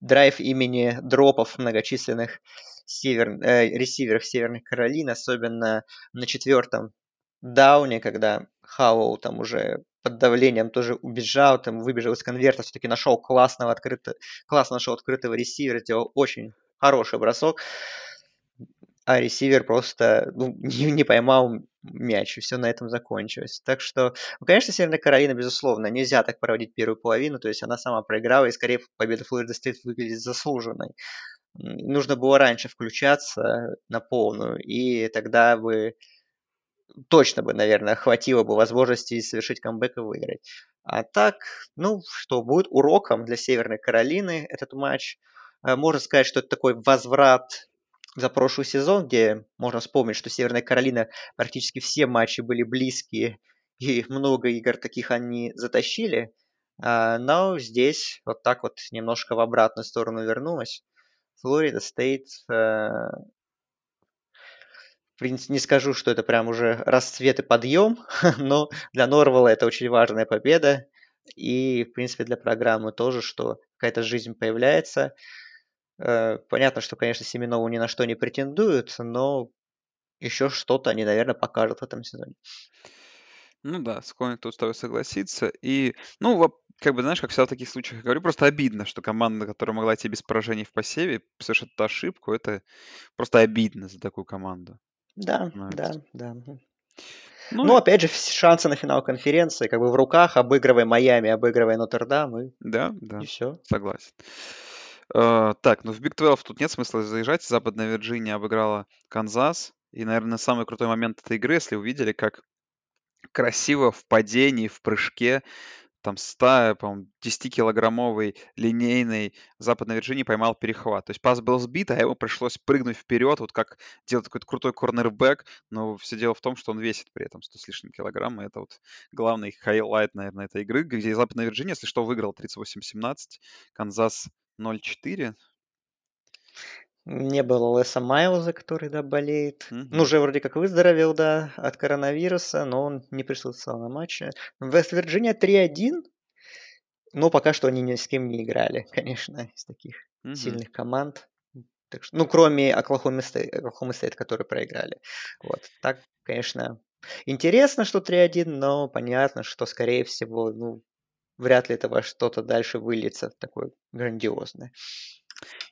драйв имени дропов многочисленных север, э, ресиверов Северной Каролины, особенно на четвертом дауне, когда Хауэлл там уже под давлением тоже убежал, там выбежал из конверта, все-таки нашел классного открытого, классно нашел открытого ресивера, сделал очень хороший бросок, а ресивер просто ну, [laughs] не, не поймал мяч, и все на этом закончилось. Так что, ну, конечно, Северная Каролина, безусловно, нельзя так проводить первую половину, то есть она сама проиграла, и скорее победа Флорида Стейт выглядит заслуженной. Нужно было раньше включаться на полную, и тогда бы точно бы, наверное, хватило бы возможности совершить камбэк и выиграть. А так, ну, что, будет уроком для Северной Каролины этот матч. Э, можно сказать, что это такой возврат за прошлый сезон, где можно вспомнить, что Северная Каролина практически все матчи были близкие, и много игр таких они затащили. А, но здесь вот так вот немножко в обратную сторону вернулась. Флорида Стейт э, не скажу, что это прям уже расцвет и подъем, [laughs] но для Норвала это очень важная победа. И, в принципе, для программы тоже, что какая-то жизнь появляется. Э, понятно, что, конечно, Семенову ни на что не претендуют, но еще что-то они, наверное, покажут в этом сезоне. Ну да, склонен тут с тобой согласиться. И, ну, как бы, знаешь, как всегда в таких случаях я говорю, просто обидно, что команда, которая могла идти без поражений в посеве, совершит эту ошибку. Это просто обидно за такую команду. Да, да, да. Ну, ну, опять же, шансы на финал конференции как бы в руках, обыгрывая Майами, обыгрывая Нотр-Дам, и, да, да, и все. Согласен. Uh, так, ну в Big 12 тут нет смысла заезжать. Западная Вирджиния обыграла Канзас. И, наверное, самый крутой момент этой игры, если увидели, как красиво в падении, в прыжке там 100, по-моему, 10-килограммовый линейный Западной Вирджинии поймал перехват. То есть пас был сбит, а ему пришлось прыгнуть вперед, вот как делать какой-то крутой корнербэк, но все дело в том, что он весит при этом 100 с лишним килограмм, и это вот главный хайлайт, наверное, этой игры, где Западная Вирджиния, если что, выиграл 38-17, Канзас 0-4. Не было Леса Майлза, который, да, болеет. Мгм. Ну, уже вроде как выздоровел, да, от коронавируса, но он не присутствовал на матче. Вест-Вирджиния 3-1, но пока что они ни с кем не играли, конечно, из таких Мгм. сильных команд. Так что, ну, кроме Оклахома Стейт, Оклахома Стейт, которые проиграли. Вот. Так, конечно, интересно, что 3-1, но понятно, что, скорее всего, ну, вряд ли это во что-то дальше выльется такое грандиозное.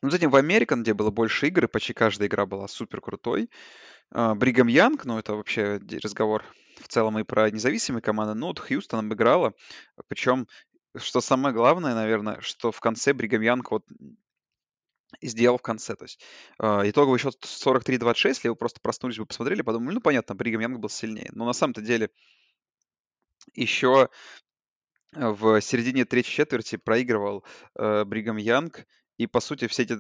Ну, затем в Американ, где было больше игр, и почти каждая игра была супер крутой. А, Бригам Янг, ну, это вообще разговор в целом и про независимые команды, но вот Хьюстон обыграла. Причем, что самое главное, наверное, что в конце Бригам Янг вот сделал в конце. То есть а, итоговый счет 43-26, если вы просто проснулись, вы посмотрели, подумали, ну, понятно, Бригам Янг был сильнее. Но на самом-то деле еще в середине третьей четверти проигрывал э, Бригам Янг, и, по сути, все эти,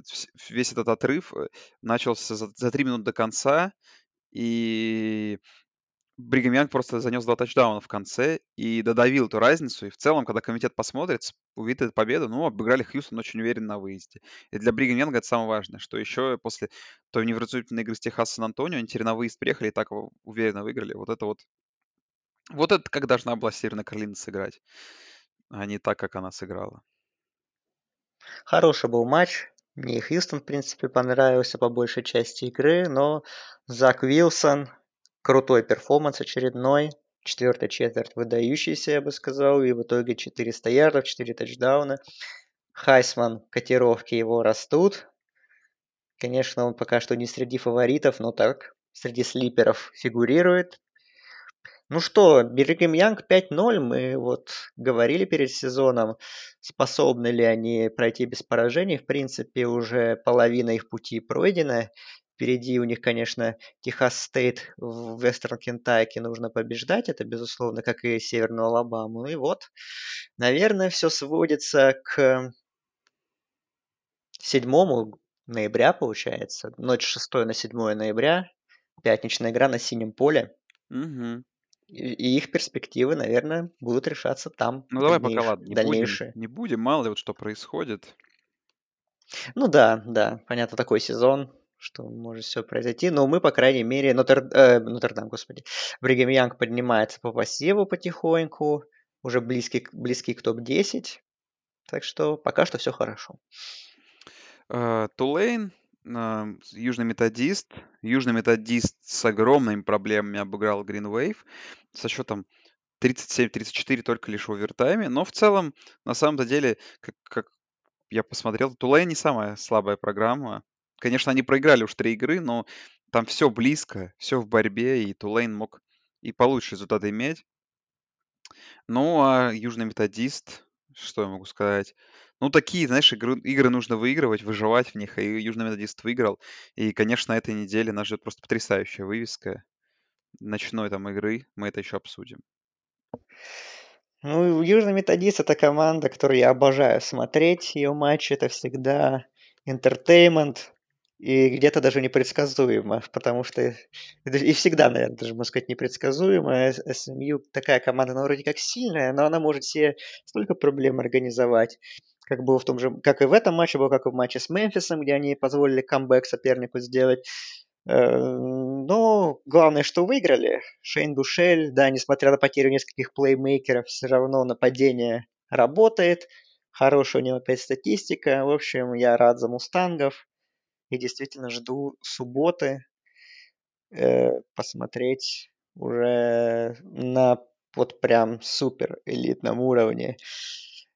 весь этот отрыв э, начался за, за три минуты до конца, и Бригам Янг просто занес два тачдауна в конце и додавил эту разницу. И в целом, когда комитет посмотрит, увидит эту победу, ну, обыграли Хьюстон очень уверенно на выезде. И для Бригам Янга это самое важное, что еще после той невразумительной игры с Техас Сан-Антонио они теперь на выезд приехали и так уверенно выиграли. Вот это вот... Вот это как должна была Северная Каролина сыграть, а не так, как она сыграла. Хороший был матч. Мне и Хьюстон, в принципе, понравился по большей части игры, но Зак Вилсон, крутой перформанс очередной. Четвертая четверть выдающийся, я бы сказал, и в итоге 400 ярдов, 4 тачдауна. Хайсман, котировки его растут. Конечно, он пока что не среди фаворитов, но так, среди sleeper ов фигурирует. Ну что, Бригам Янг 5-0, мы вот говорили перед сезоном, способны ли они пройти без поражений. В принципе, уже половина их пути пройдена. Впереди у них, конечно, Техас Стейт и Вестерн Кентакки нужно побеждать. Это, безусловно, как и Северную Алабаму. И вот, наверное, все сводится к 7 ноября, получается. Ночь 6 на 7 ноября. Пятничная игра на синем поле. Мгм. И их перспективы, наверное, будут решаться там Ну давай пока, ладно, не будем, дальнейшие. не будем, мало ли вот что происходит. Ну да, да, понятно, такой сезон, что может все произойти, но мы, по крайней мере, Нотр... э, Нотр-Дам, господи, Бригем Янг поднимается по посеву потихоньку, уже близкий, близкий к топ-10, так что пока что все хорошо. Э, Тулейн, с- Южный Методист. Южный Методист с огромными проблемами обыграл Green Wave со счетом 37-34 только лишь в овертайме. Но в целом, на самом-то деле, как, как я посмотрел, Тулейн не самая слабая программа. Конечно, они проиграли уж три игры, но там все близко, все в борьбе, и Тулейн мог и получше результат иметь. Ну, а Южный Методист, что я могу сказать? Ну, такие, знаешь, игры, игры нужно выигрывать, выживать в них, и Южный Методист выиграл. И, конечно, этой неделе нас ждет просто потрясающая вывеска ночной там игры. Мы это еще обсудим. Ну, Южный Методист это команда, которую я обожаю смотреть. Ее матчи это всегда entertainment и где-то даже непредсказуемо, потому что и всегда, наверное, даже можно сказать непредсказуемо. СМЮ такая команда, она вроде как сильная, но она может себе столько проблем организовать. Как было в том же, как и в этом матче, было как и в матче с Мемфисом, где они позволили камбэк сопернику сделать. Э, Но главное, что выиграли. Шейн Душель, да, несмотря на потерю нескольких плеймейкеров, все равно нападение работает. Хорошая у него опять статистика. В общем, я рад за мустангов. И действительно жду субботы э, посмотреть уже на вот прям супер элитном уровне.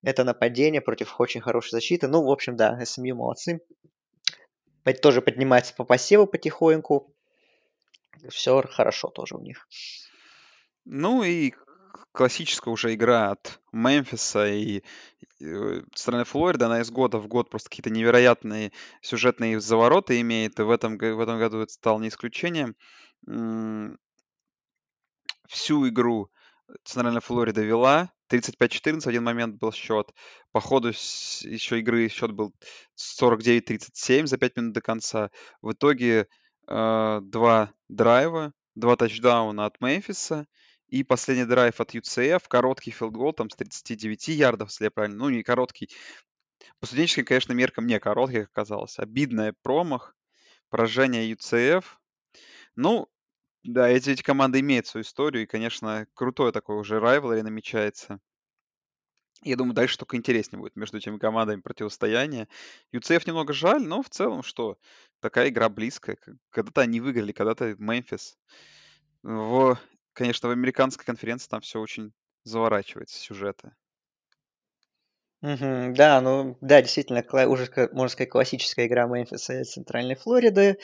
Это нападение против очень хорошей защиты. Ну, в общем, да, СМЮ молодцы. Тоже поднимается по посеву потихоньку. Все хорошо тоже у них. Ну и классическая уже игра от Мемфиса и э, страны Флориды, она из года в год просто какие-то невероятные сюжетные завороты имеет, и в этом, в этом году это стало не исключением. Всю игру Центральная Флорида вела, 35-14 в один момент был счет. По ходу еще игры счет был 49-37 за 5 минут до конца. В итоге э, два драйва, два тачдауна от Мемфиса и последний драйв от UCF, короткий филдгол там с 39 ярдов, если я правильно, ну не короткий, по студенческим, конечно, меркам не короткий, как оказалось. Обидный промах. Поражение UCF. Ну, да, эти, эти команды имеют свою историю, и, конечно, крутое такое уже rivalry намечается. Я думаю, дальше только интереснее будет между этими командами противостояние. UCF немного жаль, но в целом что? Такая игра близкая. Когда-то они выиграли, когда-то Мемфис. В, конечно, в американской конференции там все очень заворачивается, сюжеты. Мгм. Да, ну да, действительно, уже, можно сказать, классическая игра Мемфиса и Центральной Флориды.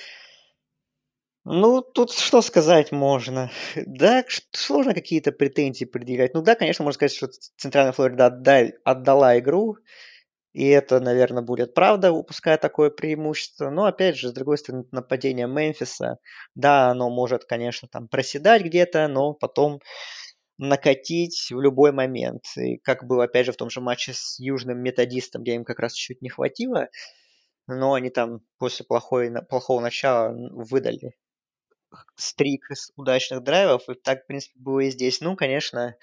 Ну, тут что сказать можно? Да, сложно какие-то претензии предъявлять. Ну да, конечно, можно сказать, что Центральная Флорида отдай, отдала игру, и это, наверное, будет правда, упуская такое преимущество. Но, опять же, с другой стороны, нападение Мемфиса, да, оно может, конечно, там проседать где-то, но потом накатить в любой момент. И как было, опять же, в том же матче с Южным Методистом, где им как раз чуть не хватило, но они там после плохой, плохого начала выдали стрик из удачных драйвов, и так, в принципе, было и здесь. Ну, конечно,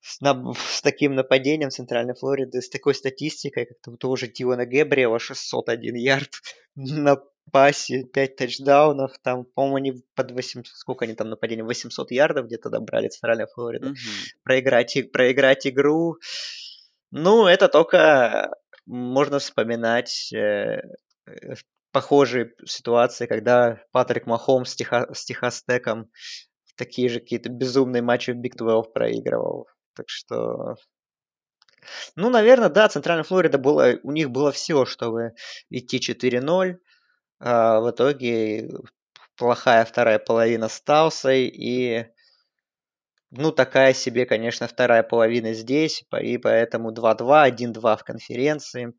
с, на, с таким нападением Центральной Флориды, с такой статистикой, как у того же Дилана Гэбриэла, 601 ярд [laughs] на пасе, 5 тачдаунов, там, по-моему, они под 800, сколько они там нападения, 800 ярдов где-то добрали Центральная Флорида. Mm-hmm. Проиграть, проиграть игру, ну, это только можно вспоминать э, похожие ситуации, когда Патрик Махом с, Теха, с Техастеком такие же какие-то безумные матчи в Big 12 проигрывал. Так что... Ну, наверное, да, Центральная Флорида было, у них было все, чтобы идти 4-0. А в итоге плохая вторая половина с Таусой и ну, такая себе, конечно, вторая половина здесь, и поэтому 2-2, 1-2 в конференции.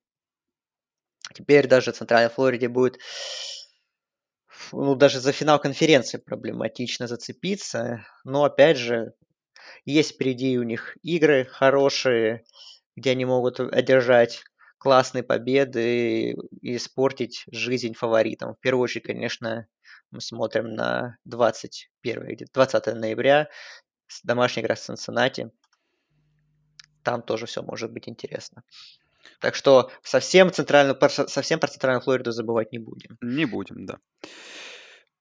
Теперь даже Центральной Флориде будет ну, даже за финал конференции проблематично зацепиться. Но, опять же, есть впереди у них игры хорошие, где они могут одержать классные победы и испортить жизнь фаворитам. В первую очередь, конечно, мы смотрим на 21, 20 ноября, домашняя игра с Цинциннати. Там тоже все может быть интересно. Так что совсем, центральную, совсем про центральную Флориду забывать не будем. Не будем, да.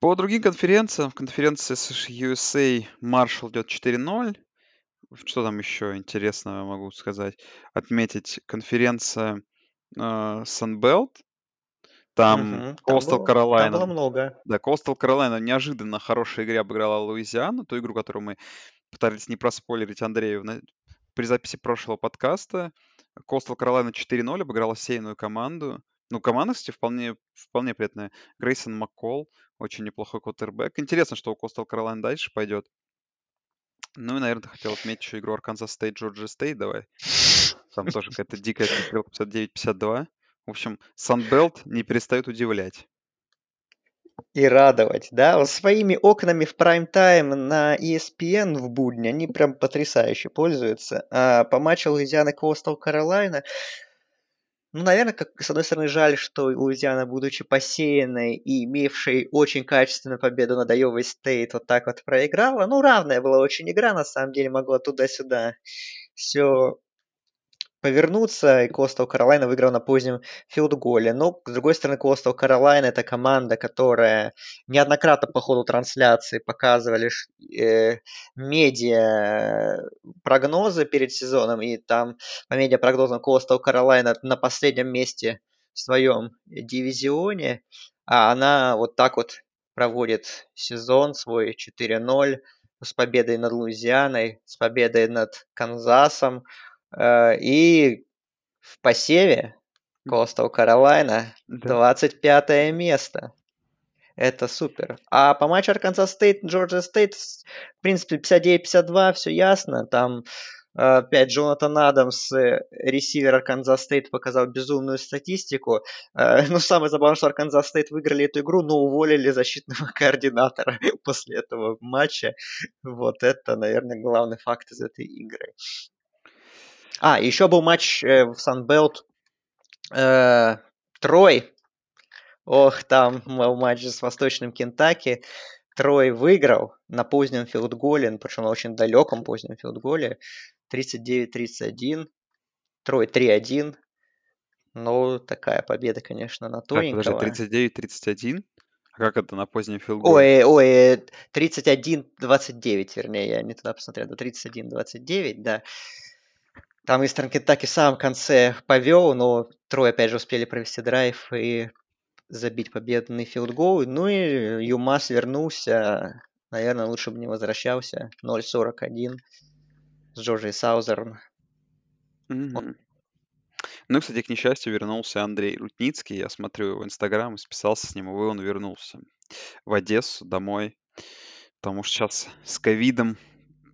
По другим конференциям, в конференции USA Маршалл идет 4-0. Что там еще интересного могу сказать? Отметить конференция э, Sunbelt. Там Coastal Carolina. Там было много. Да, Coastal Carolina неожиданно хорошей игре обыграла Луизиану, ту игру, которую мы пытались не проспойлерить Андрею при записи прошлого подкаста. Coastal Carolina 4-0 обыграла сейную команду. Ну, команда, кстати, вполне, вполне приятная. Грейсон Маккол, очень неплохой квотербек. Интересно, что у Coastal Carolina дальше пойдет. Ну и, наверное, хотел отметить еще игру Arkansas State, Georgia State, давай. Там тоже какая-то дикая стрелка 59-52. В общем, Sunbelt не перестает удивлять. И радовать, да? Вот своими окнами в прайм-тайм на ESPN в будни они прям потрясающе пользуются. А по матчу Луизиана Coastal Каролайна ну, наверное, как, с одной стороны, жаль, что Луизиана, будучи посеянной и имевшей очень качественную победу над Айовой Стейт, вот так вот проиграла. Ну, равная была очень игра, на самом деле, могла туда-сюда все повернуться, и Костал Каролайна выиграл на позднем филдголе. Но, с другой стороны, Костал Каролайна это команда, которая неоднократно по ходу трансляции показывали э, медиа прогнозы перед сезоном, и там по медиа прогнозам Костел Каролайна на последнем месте в своем дивизионе, а она вот так вот проводит сезон свой 4-0 с победой над Луизианой, с победой над Канзасом, Э, и в посеве Coastal Carolina 25 место. Это супер. А по матчу Arkansas State, Georgia State, в принципе, 59-52, все ясно. Там э, опять Джонатан Адамс, э, ресивер Arkansas State, показал безумную статистику. [laughs] Ну, самое забавное, что Arkansas State выиграли эту игру, но уволили защитного [laughs] координатора [laughs] после этого матча. Вот это, наверное, главный факт из этой игры. А, еще был матч э, в Санбелт. Э, Трой. Ох, там был матч с Восточным Кентаки. Трой выиграл на позднем филдголе, причем на очень далеком позднем филдголе. 39-31. Трой 3-1. Ну, такая победа, конечно, на Как, подожди, тоненького. 39-31? А как это на позднем филголе? Ой, ой, 31-29, вернее, я не туда посмотрел, да, 31-29, да. Там Истерн Кентакки в самом конце повел, но Трой опять же успели провести драйв и забить победный филдгол. Ну и UMass вернулся. Наверное, лучше бы не возвращался. 0-41 с Джорджией Саузерн. Мгм. Ну, кстати, к несчастью, вернулся Андрей Рутницкий. Я смотрю его инстаграм и списался с ним, увы, он вернулся в Одессу домой. Потому что сейчас с ковидом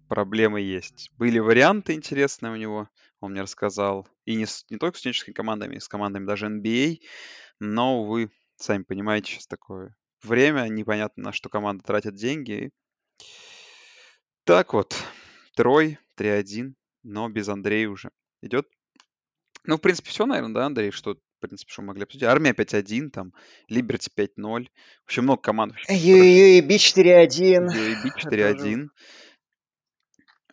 проблемы есть. Были варианты интересные у него, он мне рассказал. И не, с- не только с студенческими командами, с командами даже NBA. Но, увы, сами понимаете, сейчас такое время, непонятно на что команда тратит деньги. Так вот, Трой 3-1, но без Андрея уже идет. Ну, в принципе, все, наверное, да, Андрей, что, в принципе, что мы могли обсудить. Армия 5-1, там, Либерти 5-0. Вообще много команд. Юи-Юи, 4-1. UAB Это уже 4-1.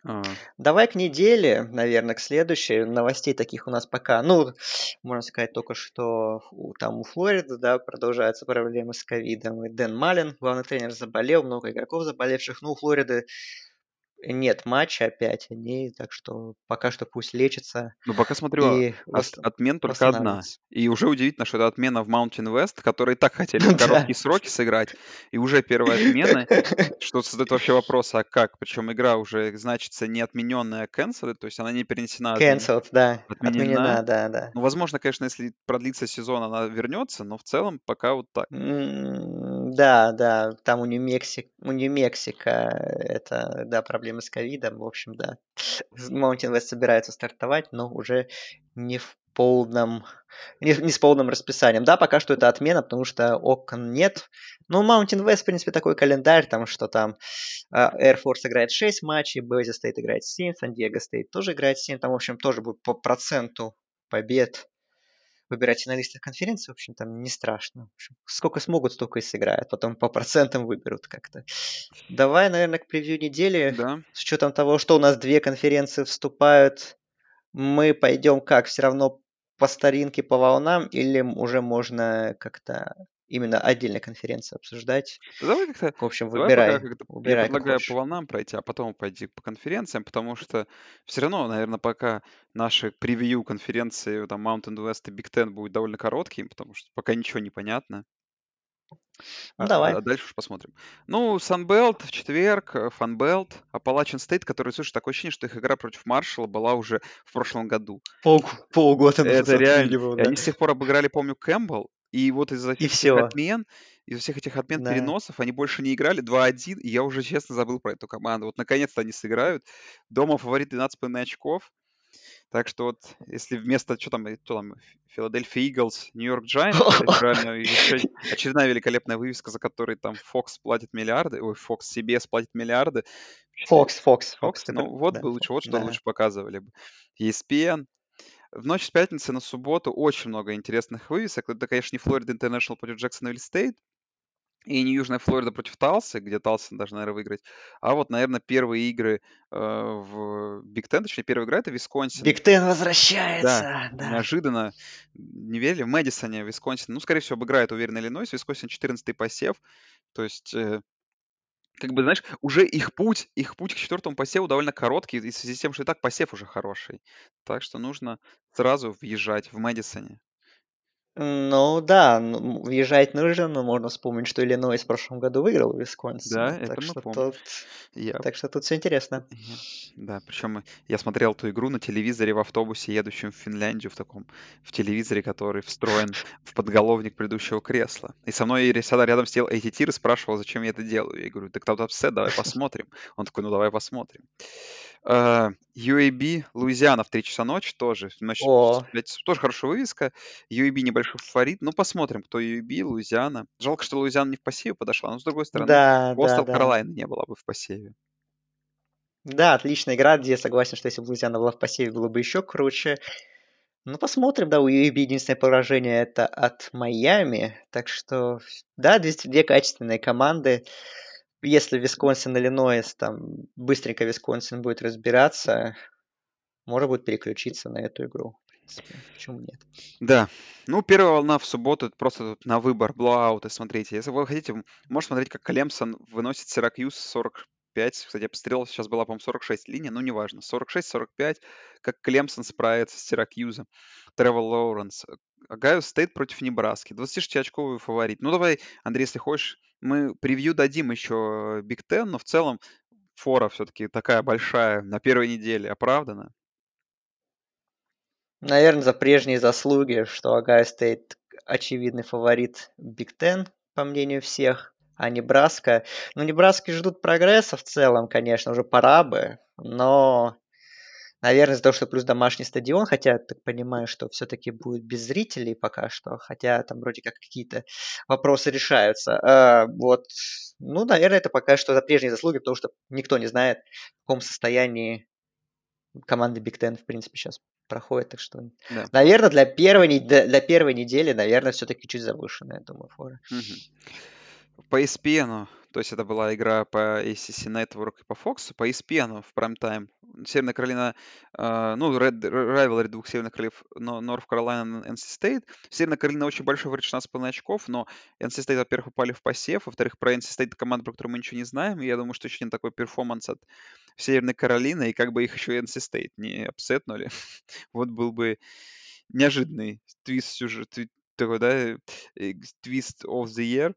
А, Давай к неделе, наверное, к следующей. Новостей таких у нас пока, ну, можно сказать, только что у- там у Флориды, да, продолжаются проблемы с ковидом. И Дэн Малин, главный тренер, заболел, много игроков заболевших. Ну, у Флориды нет матча опять дней, так что пока что пусть лечится Ну, пока смотрю, и от, отмен только одна. И уже удивительно, что это отмена в Mountain West, которые так [laughs] хотели Ну в короткие да. сроки сыграть. И уже первая отмена, что создает вообще вопрос, а как? Причем игра уже значится не отмененная, а cancelled, то есть она не перенесена, а. Cancelled, да, Отменена. отменена, да, да. Ну, возможно, конечно, если продлится сезон, она вернется, но в целом пока вот так. Да, да, там у Нью-Мексик, у Нью-Мексико это, да, проблемы с ковидом, в общем, да. Mountain West собирается стартовать, но уже не в полном, не, не с полным расписанием. Да, пока что это отмена, потому что окон нет. Ну, Mountain West, в принципе, такой календарь, там, что там а, Air Force играет 6 матчей, Boise State играет 7, San Diego State тоже играет 7, там, в общем, тоже будет по проценту побед выбирать финалистов конференции, в общем, там не страшно. Общем, сколько смогут, столько и сыграют. Потом по процентам выберут как-то. Давай, наверное, к превью недели. Да. С учетом того, что у нас две конференции вступают, мы пойдем как? Все равно по старинке, по волнам, или уже можно как-то именно отдельно конференции обсуждать? Да Давай как-то В общем, Давай пока выбирай. как-то я Выбирай, как предлагаю по хочешь. волнам пройти, а потом пойти по конференциям, потому что все равно, наверное, пока наши превью конференции там Mountain West и Big Ten будет довольно коротким, потому что пока ничего не понятно. Ну, А, давай. а дальше уж посмотрим. Ну, Sunbelt в четверг, э, Funbelt, Appalachian State, который, слушай, такое ощущение, что их игра против Маршалла была уже в прошлом году. Пол, полгода назад Это реально. И да. они с тех пор обыграли, помню, Кэмпбелл, и вот из-за всех этих все. отмен, из-за всех этих отмен Да. переносов они больше не играли 2-1, и я уже честно забыл про эту команду. Вот наконец-то они сыграют. Дома фаворит 12,5 очков. Так что вот, если вместо, что там, кто там, Филадельфия Иглс, Нью-Йорк Giants, если правильно, еще очередная великолепная вывеска, за которой там Fox платит миллиарды, ой, Fox CBS платит миллиарды. Фокс, Фокс, Fox, Фокс. ты ну прав. вот Да, бы лучше, вот что да. лучше показывали бы. ESPN. В ночь с пятницы на субботу очень много интересных вывесок. Это, конечно, не Флорида Интернешнл против Джексонвилл Стейт, и не Южная Флорида против Талсы, где Талса даже, наверное, выиграть. А вот, наверное, первые игры э, в Big Ten, точнее, первая игра — это Висконсин. Big Ten Да, возвращается, да. неожиданно. Не верили? В Мэдисоне, Висконсин. Ну, скорее всего, обыграет уверенно Иллинойс. Висконсин 14-й посев. То есть, э, как бы, знаешь, уже их путь, их путь к четвертому посеву довольно короткий, и в связи с тем, что и так посев уже хороший. Так что нужно сразу въезжать в Мэдисоне. Ну да, ну, въезжать нужно, но можно вспомнить, что Иллинойс в прошлом году выиграл у Да, Висконсина. это Так мы что помним. тут, Я так что тут все интересно. Я- Да, причем я смотрел эту игру на телевизоре в автобусе, едущем в Финляндию, в таком, в телевизоре, который встроен в подголовник предыдущего кресла. И со мной всегда рядом сидел ATT и спрашивал, зачем я это делаю. Я говорю, так там upset, давай посмотрим. Он такой, ну давай посмотрим. А, UAB, Луизиана в 3 часа ночи тоже. Значит, О, блядь, тоже хорошая вывеска. UAB небольшой фаворит. Ну, посмотрим, кто UAB, Луизиана. Жалко, что Луизиана не в посеве подошла, но с другой стороны, да, да, Костел да. Каролайна не была бы в посеве. Да, отличная игра, где я согласен, что если бы Луизиана была в посеве, было бы еще круче. Ну, посмотрим, да, у UAB единственное поражение это от Майами, так что, да, две качественные команды. Если Висконсин, Иллинойс, там, быстренько Висконсин будет разбираться, можно будет переключиться на эту игру. Принципе, почему нет? Да. Ну, первая волна в субботу это просто тут на выбор, блоуауты, смотрите. Если вы хотите, можете смотреть, как Клемсон выносит Сиракьюз 45. Кстати, я посмотрел, сейчас была, по-моему, 46 линия, ну, неважно. 46-45, как Клемсон справится с Сиракьюзом. Тревор Лоуренс. Огайо Стейт против Небраски. 26-очковый фаворит. Ну, давай, Андрей, если хочешь, мы превью дадим еще Big Ten, но в целом фора все-таки такая большая на первой неделе. Оправдана? Наверное, за прежние заслуги, что Огайо Стейт очевидный фаворит Big Ten, по мнению всех, а Небраска... Ну, Небраски ждут прогресса в целом, конечно, уже пора бы, но, наверное, из-за того, что плюс домашний стадион, хотя я так понимаю, что все-таки будет без зрителей пока что, хотя там вроде как какие-то вопросы решаются. А, вот, ну, наверное, это пока что за прежние заслуги, потому что никто не знает, в каком состоянии команды Big Ten, в принципе, сейчас проходит, так что, Да. наверное, для первой, для, первой недели, наверное, все-таки чуть завышенная, думаю, фора. Мгм. По ESPN, то есть это была игра по ACC Network и по Fox, по ESPN в прайм-тайм. Северная Каролина, э, ну, Red, rivalry двух Северных Королев, но Норф Каролина и NC State. Северная Каролина очень большой фаворит 16,5 очков, но NC State, во-первых, упали в посев, во-вторых, про NC State команда, про которую мы ничего не знаем, и я думаю, что еще не такой перформанс от Северной Каролины, и как бы их еще и NC State не апсетнули. [laughs] вот был бы неожиданный твист сюжет, такой, да, э, твист of the year.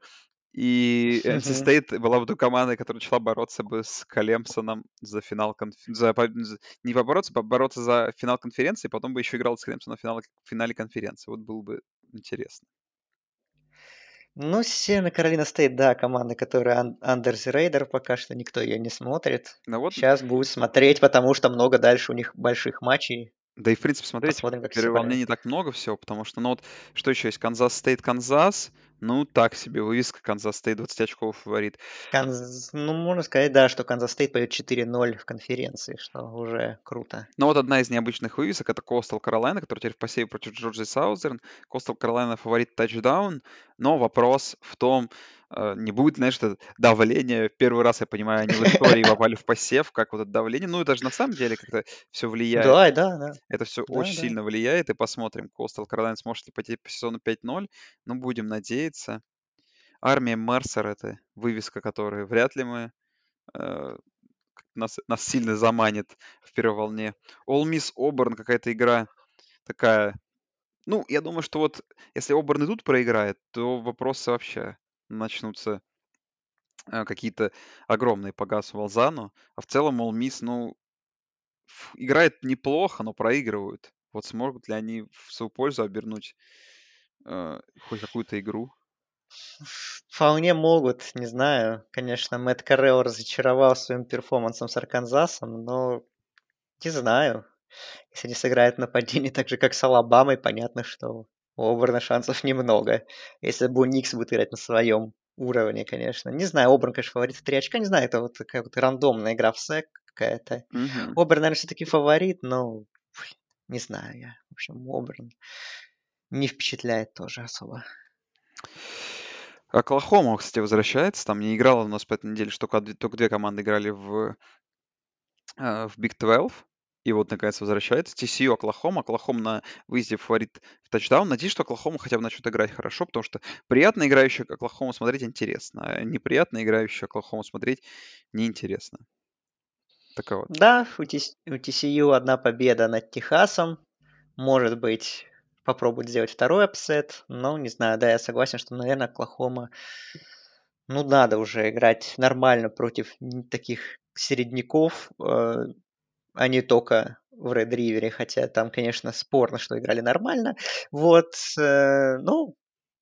И NC Мгм. State была бы той командой, которая начала бороться бы с Калемсоном за финал конф... за, по- за- не побороться, побороться за финал конференции, потом бы еще играл с Калемсоном в финале, финале конференции. Вот было бы интересно. Ну, Северная Каролина Стейт, да, команда, которая under the radar, пока что никто ее не смотрит. Ну вот, Сейчас будет смотреть, потому что много дальше у них больших матчей. Да и в принципе, смотрите, Посмотрим, как пройдет. не так много всего, потому что, ну вот, что еще есть? Канзас Стейт, Канзас, ну так себе, вывеска Канзас Стейт 20 очков фаворит. Канз- Ну, можно сказать, да, что Канзас Стейт пойдет 4-0 в конференции, что уже круто. Но вот одна из необычных вывесок это Coastal Carolina, который теперь в посеве против Джорджии Саузерн. Coastal Carolina фаворит тачдаун, но вопрос в том, не будет, знаешь, это давление. Первый раз, я понимаю, они в истории [laughs] попали в посев, как вот это давление. Ну, это же на самом деле как-то все влияет. Да, да, да. Это все Да, очень да. сильно влияет, и посмотрим, Coastal Carolina сможет ли пойти по сезону 5-0. Ну, будем надеяться. Армия Мерсер — это вывеска, которой вряд ли мы э, нас, нас сильно заманит в первой волне. All Miss Auburn какая-то игра такая. Ну, я думаю, что вот если Auburn и тут проиграет, то вопросы вообще начнутся э, какие-то огромные по Гасу Валзану. А в целом All Miss, ну, играет неплохо, но проигрывают. Вот смогут ли они в свою пользу обернуть э, хоть какую-то игру? Вполне могут, не знаю. Конечно, Мэтт Карелл разочаровал своим перформансом с Арканзасом, но не знаю. Если они сыграют в нападении так же, как с Алабамой, понятно, что у Оберна шансов немного. Если бы Никс будет играть на своем уровне, конечно. Не знаю, Оберн, конечно, фаворит в 3 очка. Не знаю, это вот такая вот рандомная игра в сек какая-то. Мгм. Оберн, наверное, все-таки фаворит, но не знаю я. В общем, Оберн не впечатляет тоже особо. Оклахома, кстати, возвращается. Там не играла у нас по этой неделе, что только, две- только две команды играли в, э, в Big 12. И вот, наконец, возвращается. TCU, Оклахома. Оклахома на выезде фаворит в тачдаун. Надеюсь, что Оклахома хотя бы начнет играть хорошо, потому что приятно играющую Оклахому смотреть интересно, а неприятно играющую Оклахому смотреть неинтересно. Такая вот. Да, у, TC у TCU одна победа над Техасом. Может быть, попробует сделать второй upset. Но не знаю, да, я согласен, что, наверное, Оклахома... Ну, надо уже играть нормально против таких середняков, э, а не только в Ред Ривере, хотя там, конечно, спорно, что играли нормально. Вот, э, ну,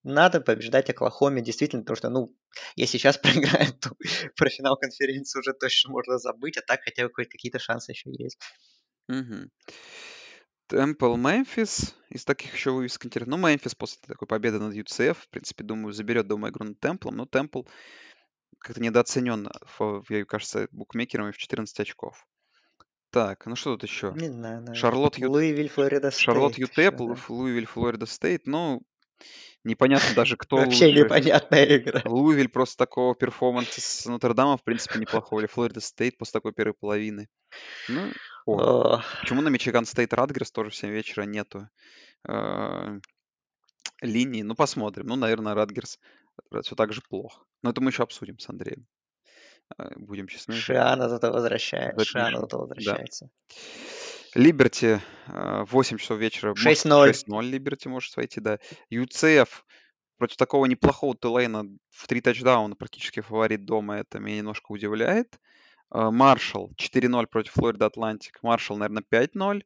надо побеждать Оклахоме, действительно, потому что, ну, если сейчас [laughs] проиграют, то про финал конференции уже точно можно забыть, а так хотя бы хоть какие-то шансы еще есть. Мгм. Темпл Мемфис. Из таких еще вывесок интересно. Ну, Мемфис после такой победы над UCF, в принципе, думаю, заберет, думаю, игру над Темплом. Но Темпл как-то недооценен, я- кажется, букмекерами в 14 очков. Так, ну что тут еще? Не знаю, наверное. Шарлотт Ют... Луивиль, Флорида Стейт. ещё, UTEP, да. Луивиль, Флорида Стейт. Ну, непонятно даже, [laughs] кто Вообще лучше. непонятная игра. Луивиль просто такого перформанса с Нотр-Дамом, в принципе, неплохого. Или Флорида Стейт после такой первой половины. Ну, О, почему на Мичиган Стейт Ратгерс тоже в 7 вечера нету э, линии? Ну, посмотрим. Ну, наверное, Ратгерс все так же плохо. Но это мы еще обсудим с Андреем. Э, Будем честны. Шиана зато возвращается. Это Шиана еще- зато да. возвращается. Либерти в 8 часов вечера. может, 6:0. 6-0 Либерти может войти, да. UCF против такого неплохого Тулейна в три тачдауна практически фаворит дома. Это меня немножко удивляет. Э, Маршалл 4-0 против Флорида Атлантик. Маршалл, наверное, 5-0.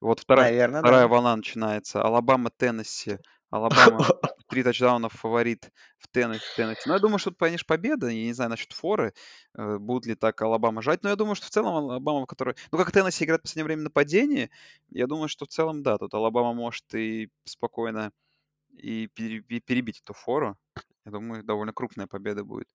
Вот вторая, Наверное, вторая да. волна начинается. Алабама, Теннесси. Алабама [laughs] три тачдауна фаворит в Теннесси. Теннесси. Ну, я думаю, что это, конечно, победа. Я не знаю насчет форы, э, будут ли так Алабама жать. Но я думаю, что в целом Алабама, который... Ну, как Теннесси играет в последнее время нападение, я думаю, что в целом, да, тут Алабама может и спокойно и переби- перебить эту фору. Я думаю, довольно крупная победа будет.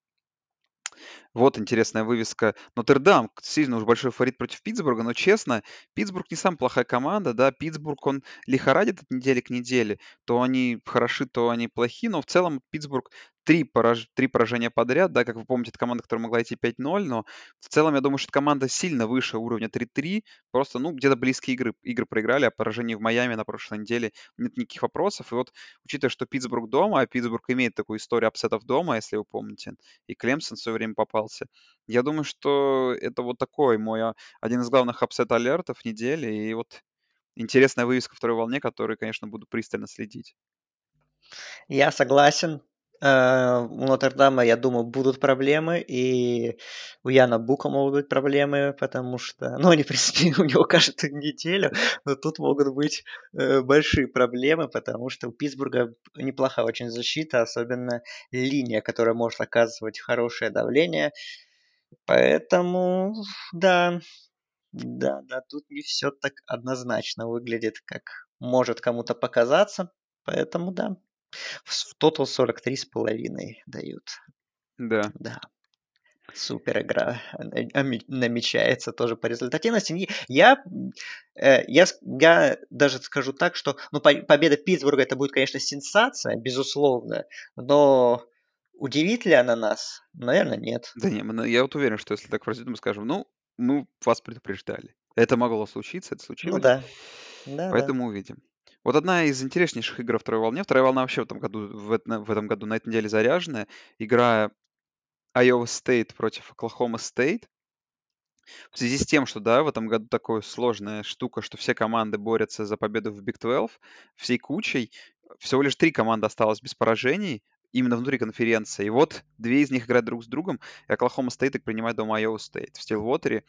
Вот интересная вывеска. Нотр-Дам сильно уж большой фаворит против Питтсбурга, но честно, Питтсбург не самая плохая команда, да, Питтсбург, он лихорадит от недели к неделе, то они хороши, то они плохи, но в целом Питтсбург три, пораж... три поражения подряд, да, как вы помните, это команда, которая могла идти 5-0, но в целом я думаю, что команда сильно выше уровня 3-3, просто, ну, где-то близкие игры, игры проиграли, а поражение в Майами на прошлой неделе нет никаких вопросов, и вот, учитывая, что Питтсбург дома, а Питтсбург имеет такую историю upset ов дома, если вы помните, и Клемсон в свое время попался, я думаю, что это вот такой мой а, один из главных upset-alert ов недели, и вот интересная вывеска второй волне, которую, конечно, буду пристально следить. Я согласен. Э, У Нотр-Дама, я думаю, будут проблемы, и у Яна Бука могут быть проблемы, потому что, [laughs] ну, они, в принципе, [laughs] у него каждую неделю, но тут могут быть э, большие проблемы, потому что у Питтсбурга неплохая очень защита, особенно линия, которая может оказывать хорошее давление. Поэтому, да, да, да, тут не все так однозначно выглядит, как может кому-то показаться. Поэтому, да, в тотал 43 с половиной дают. Да. Да. Супер игра намечается тоже по результативности. Я, э, я, я даже скажу так, что ну, по- победа Питтсбурга это будет, конечно, сенсация, безусловно, но удивит ли она нас? Наверное, нет. Да не, мы на- я вот уверен, что если так произойдет, мы скажем, ну, мы вас предупреждали. Это могло случиться, это Ну случилось, да. Да, да. поэтому увидим. Вот одна из интереснейших игр второй волне. Вторая волна вообще в этом году, в, эт- в этом году на этой неделе заряженная. Игра Iowa State против Oklahoma State. В связи с тем, что, да, в этом году такая сложная штука, что все команды борются за победу в Big 12 всей кучей. Всего лишь три команды осталось без поражений именно внутри конференции. И вот две из них играют друг с другом, и Оклахома State их принимает дома Iowa State в Стилвотере.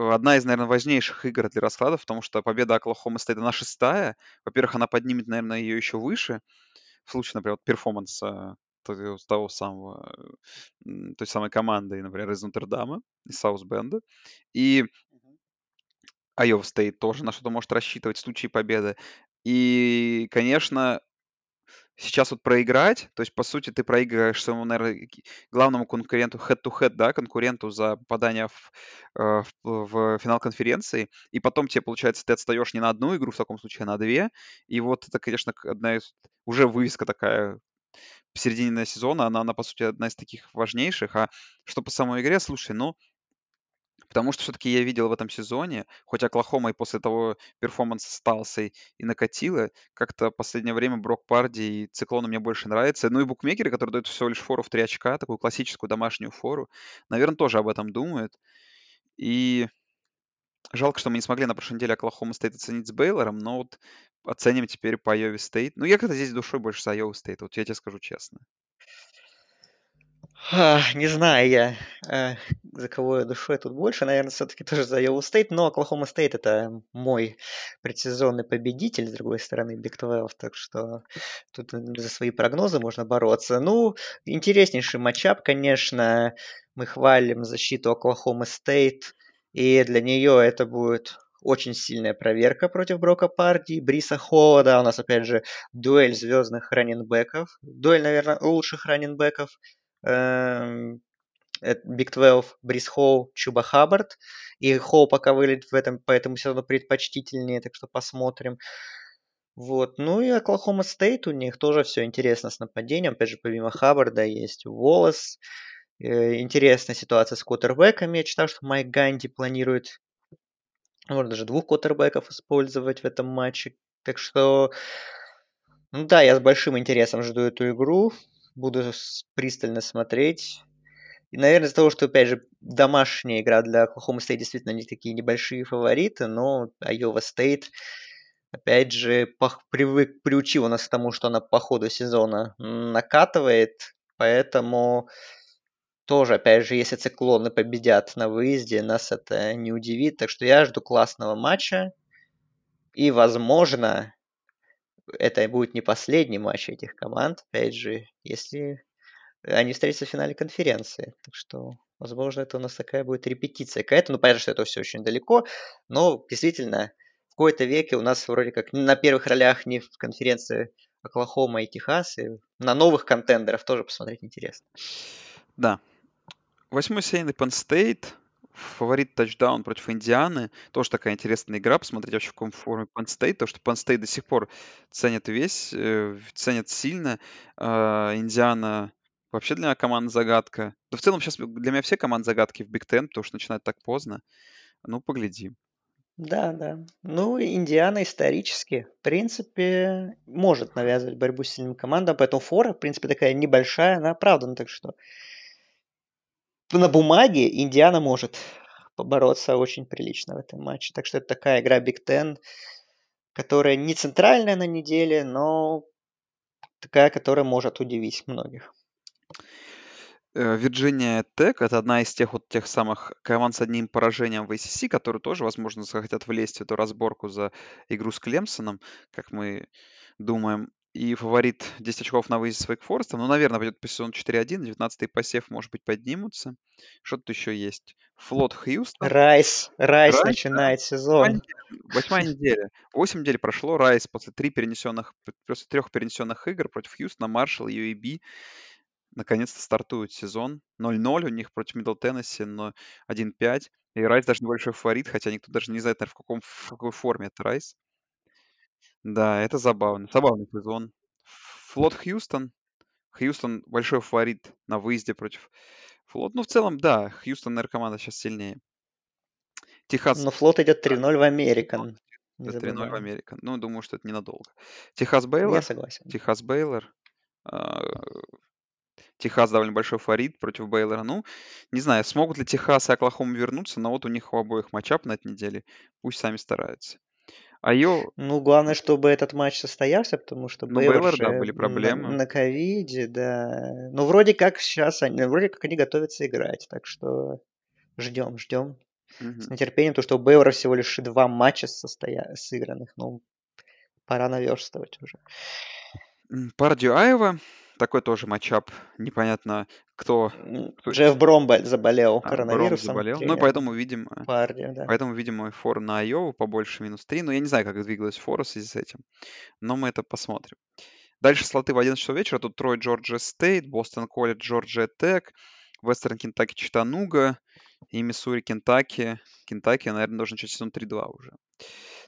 Э, Одна из, наверное, важнейших игр для раскладов, потому что победа Оклахома State, она шестая. Во-первых, она поднимет, наверное, ее еще выше, в случае, например, вот перформанса того того самого, э, той самой команды, например, из Нотр-Дама, из Саус-Бенда. И Iowa State тоже на что-то может рассчитывать в случае победы. И, конечно, сейчас вот проиграть, то есть, по сути, ты проигрываешь своему, наверное, главному конкуренту head-to-head, да, конкуренту за попадание в, э, в, в финал конференции, и потом тебе, получается, ты отстаешь не на одну игру, в таком случае, а на две. И вот это, конечно, одна из... Уже вывеска такая в середине сезона, она, она, по сути, одна из таких важнейших. А что по самой игре, слушай, ну, Потому что все-таки я видел в этом сезоне, хоть Оклахома и после того перформанса с Талсой и накатила, как-то в последнее время Брок Парди и Циклоны мне больше нравится. Ну и букмекеры, которые дают всего лишь фору в 3 очка, такую классическую домашнюю фору, наверное, тоже об этом думают. И жалко, что мы не смогли на прошлой неделе Оклахома Стейт оценить с Бейлором, но вот оценим теперь по Айове Стейт. Ну, я как-то здесь душой больше за Айову Стейт, вот я тебе скажу честно. Не знаю я, э, за кого я душой тут больше. Наверное, все-таки тоже за Iowa State. Но Оклахома Стейт это мой предсезонный победитель, с другой стороны, Big 12. Так что тут за свои прогнозы можно бороться. Ну, интереснейший матчап, конечно. Мы хвалим защиту Оклахома Стейт. И для нее это будет очень сильная проверка против Брока Парди, Бриса Холла. У нас, опять же, дуэль звездных раненбеков. Дуэль, наверное, лучших раненбеков эм, это Big 12, Брис Хоу, Чуба Хаббард. И Хоу пока выглядит в этом, по этому сезону предпочтительнее, так что посмотрим. Вот. Ну и Оклахома Стейт, у них тоже все интересно с нападением. Опять же, помимо Хаббарда есть Волос. Э, Интересная ситуация с квотербеками. Я читал, что Майк Ганди планирует Можно даже двух квотербеков использовать в этом матче. Так что, ну да, я с большим интересом жду эту игру. Буду пристально смотреть. И, наверное, из-за того, что, опять же, домашняя игра для Oklahoma State действительно не такие небольшие фавориты, но Iowa State, опять же, привык, приучил нас к тому, что она по ходу сезона накатывает, поэтому тоже, опять же, если циклоны победят на выезде, нас это не удивит. Так что я жду классного матча. И, возможно, это будет не последний матч этих команд, опять же, если они встретятся в финале конференции. Так что, возможно, это у нас такая будет репетиция какая-то. Ну, понятно, что это все очень далеко, но действительно, в какой-то веке у нас вроде как на первых ролях не в конференции Оклахома и Техас, и на новых контендеров тоже посмотреть интересно. Да, Восьмой сейный Penn State, фаворит тачдаун против Индианы. Тоже такая интересная игра. Посмотреть вообще в каком форме Penn State. То, что Penn State до сих пор ценят весь, э, ценят сильно. А, Индиана вообще для меня команда загадка. Да в целом сейчас для меня все команды загадки в Биг Ten, потому что начинают так поздно. Ну, поглядим. Да, да. Ну, Индиана исторически, в принципе, может навязывать борьбу с сильным командам, поэтому фора, в принципе, такая небольшая, она оправдана, так что на бумаге Индиана может побороться очень прилично в этом матче. Так что это такая игра Биг Ten, которая не центральная на неделе, но такая, которая может удивить многих. Вирджиния Тек это одна из тех вот тех самых команд с одним поражением в ACC, которые тоже, возможно, захотят влезть в эту разборку за игру с Клемсоном, как мы думаем и фаворит 10 очков на выезде с Вейкфорестом. Ну, наверное, пойдет по сезону 4-1. 19-й посев, может быть, поднимутся. Что тут еще есть? Флот Хьюстон. Райс. Райс, Райс начинает да. сезон. Восьмая неделя. Восемь недель прошло. Райс после три перенесенных, после трех перенесенных игр против Хьюстона, Маршалл, UAB наконец-то стартует сезон. 0-0 у них против Мидл Теннесси, но 1-5. И Райс даже небольшой фаворит, хотя никто даже не знает, наверное, в, каком, в какой форме это Райс. Да, это забавно. Забавный сезон. Флот Хьюстон. Хьюстон большой фаворит на выезде против Флот. Ну, в целом, да, Хьюстон, наверное, команда сейчас сильнее. Техас... Но флот идет 3-0 в Американ. 3-0 в Американ. Ну, думаю, что это ненадолго. Техас Бейлор. Я согласен. Техас Бейлор. А, Техас довольно большой фаворит против Бейлора. Ну, не знаю, смогут ли Техас и Оклахома вернуться, но вот у них у обоих матчап на этой неделе. Пусть сами стараются. А ее... Ну, главное, чтобы этот матч состоялся, потому что ну, Бейлор, да, были проблемы. На ковиде, да. Ну, вроде как сейчас, они, вроде как они готовятся играть, так что ждем, ждем. Угу. С нетерпением, потому что у Бейлора всего лишь два матча состоя... сыгранных, ну, пора наверстывать уже. Пердью Айова, такой тоже матчап, непонятно кто... кто... Джефф Бром заболел а, коронавирусом. Бром заболел. Ну, поэтому видим... Парни, да. Поэтому, видимо, фора на Айову побольше минус 3. Но я не знаю, как двигалась фора в связи с этим. Но мы это посмотрим. Дальше слоты в 11 часов вечера. Тут Трой, Джорджия Стейт, Бостон Колледж, Джорджия Тек, Вестерн Кентаки, Читануга и Миссури, Кентаки. Кентаки, наверное, должен начать сезон 3-2 уже.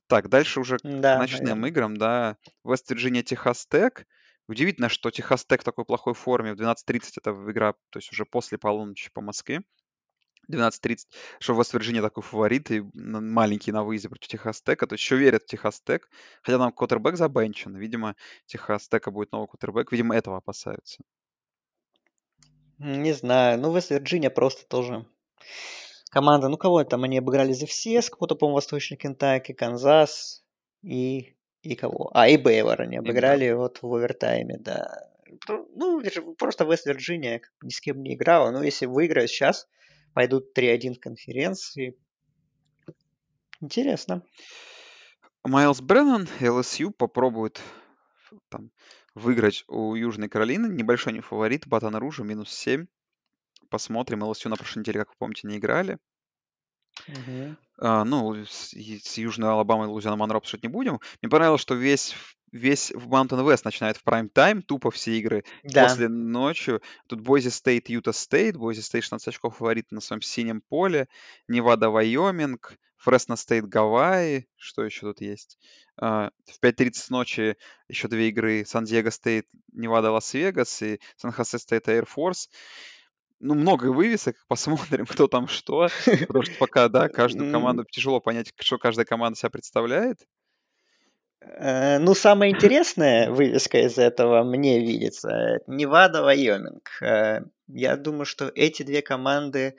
Так, дальше уже да, к ночным наверное. играм, да. Вест Вирджиния, Техас Тек. Удивительно, что Техас Тек в такой плохой форме. В 12.30 это игра, то есть уже после полуночи по Москве. 12.30, что Вест Вирджиния такой фаворит и маленький на выезде против Техас Тека, то есть еще верят в Техас Тек, хотя там квотербек забенчен, видимо, Техас Тека будет новый квотербек, видимо, этого опасаются. Не знаю, ну Вест Вирджиния просто тоже команда, ну кого там они обыграли за все, с кого-то, по-моему, Восточный Кентаки, Канзас и и кого? А, и Бейвор они обыграли и вот в овертайме, да. Ну, просто Вест-Вирджиния ни с кем не играла. Но если выиграют сейчас, пойдут 3-1 в конференции. Интересно. Майлз Бреннан, LSU попробует там, выиграть у Южной Каролины. Небольшой не фаворит. Батон Ружа минус 7. Посмотрим. LSU на прошлой неделе, как вы помните, не играли. Угу. А, ну, с, с Южной Алабамой и Лузиана Монро обсуждать не будем. Мне понравилось, что весь весь в Mountain West начинает в прайм-тайм, тупо все игры да. после ночью. Тут Бойзи Стейт, Юта Стейт, Бойзи Стейт 16 очков фаворит на своем синем поле, Невада, Вайоминг, Фресно Стейт, Гавайи, что еще тут есть? Э, в 5.30 ночи еще две игры, Сан-Диего Стейт, Невада, Лас-Вегас и Сан-Хосе Стейт, Air Force. Ну, много вывесок, [laughs] посмотрим, кто там что, потому что пока, да, каждую команду тяжело понять, что каждая команда себя представляет. Э, ну, самая интересная вывеска из этого мне видится Невада, Вайоминг. Э, я думаю, что эти две команды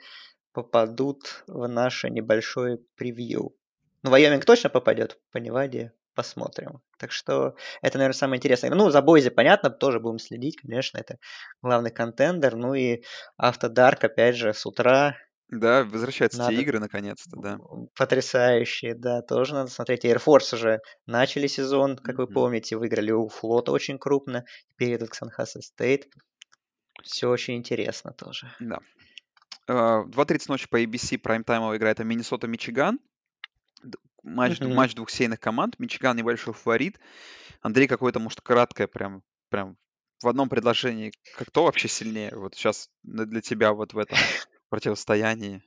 попадут в наше небольшое превью. Ну, Вайоминг точно попадет по Неваде, посмотрим. Так что это, наверное, самое интересное. Ну, за Бойзи, понятно, тоже будем следить, конечно, это главный контендер. Ну и Автодарк, опять же, с утра да, возвращаются надо... те игры наконец-то, да. Потрясающие, да, тоже надо смотреть. Air Force уже начали сезон, как mm-hmm. вы помните, выиграли у флота очень крупно, теперь идут к Сан-Хосе Стейт. Все очень интересно тоже. Да. 2.30 а, ночи по ABC прайм-таймово играет Миннесота Мичиган. Матч, mm-hmm. матч двух сейных команд. Мичиган небольшой фаворит. Андрей, какое-то, может, краткое прям, прям в одном предложении. Кто вообще сильнее? Вот сейчас для тебя вот в этом противостоянии?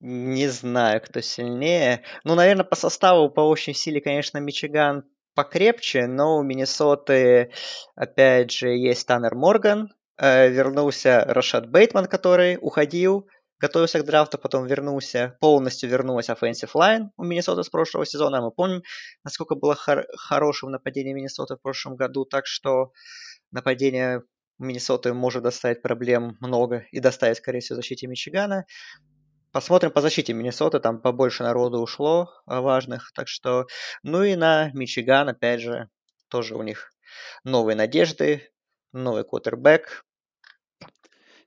Не знаю, кто сильнее. Ну, наверное, по составу, по общей силе, конечно, Мичиган покрепче, но у Миннесоты, опять же, есть Таннер Морган, э, вернулся Рошат Бейтман, который уходил, готовился к драфту, потом вернулся, полностью вернулась offensive line у Миннесоты с прошлого сезона. Мы помним, насколько было хор- хорошим нападение Миннесоты в прошлом году, так что нападение Миннесоты может доставить проблем много и доставить, скорее всего, защите Мичигана. Посмотрим по защите Миннесоты, там побольше народу ушло а, важных, так что... Ну и на Мичиган, опять же, тоже у них новые надежды, новый квотербек.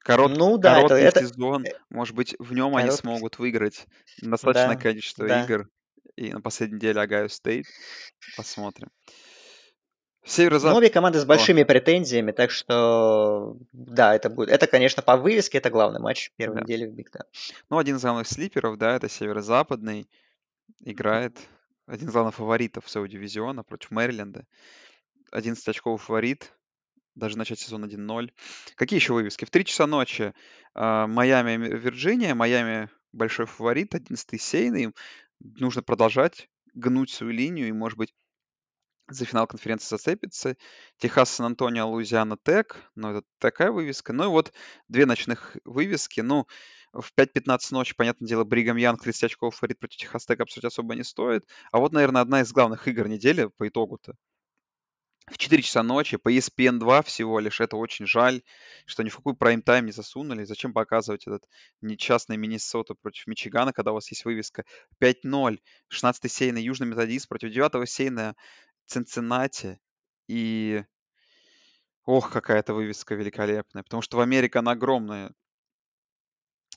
Корот, ну, да, короткий это, сезон, это... может быть, в нем короткий... они смогут выиграть достаточное да, количество да. игр. И на последней неделе Агайо Стейт. Посмотрим. Северо-запад. Обе команды с большими О. претензиями, так что да, это будет. Это, конечно, по вывеске это главный матч первой да. недели в Биг да. Ну, один из главных слиперов, да, это северо-западный. Играет один из главных фаворитов своего дивизиона против Мэриленда. 11 очков фаворит. Даже начать сезон 1-0. Какие еще вывески? В 3 часа ночи э, Майами, Вирджиния. Майами большой фаворит, 11 сейный. Нужно продолжать гнуть свою линию и, может быть, за финал конференции зацепится. Техас, Сан-Антонио, Луизиана, Тек. Ну, это такая вывеска. Ну и вот две ночных вывески. Ну, в 5.15 ночи, понятное дело, Бригам Янг 30 очков фаворит против Техас Тек обсуждать особо не стоит. А вот, наверное, одна из главных игр недели по итогу-то в 4 часа ночи по ESPN 2 всего лишь. Это очень жаль, что ни в какой прайм-тайм не засунули. Зачем показывать этот несчастный Миннесота против Мичигана, когда у вас есть вывеска 5-0, 16-й сейный Южный Методист против 9-го сейна Цинциннати. И ох, какая-то вывеска великолепная, потому что в Америке она огромная.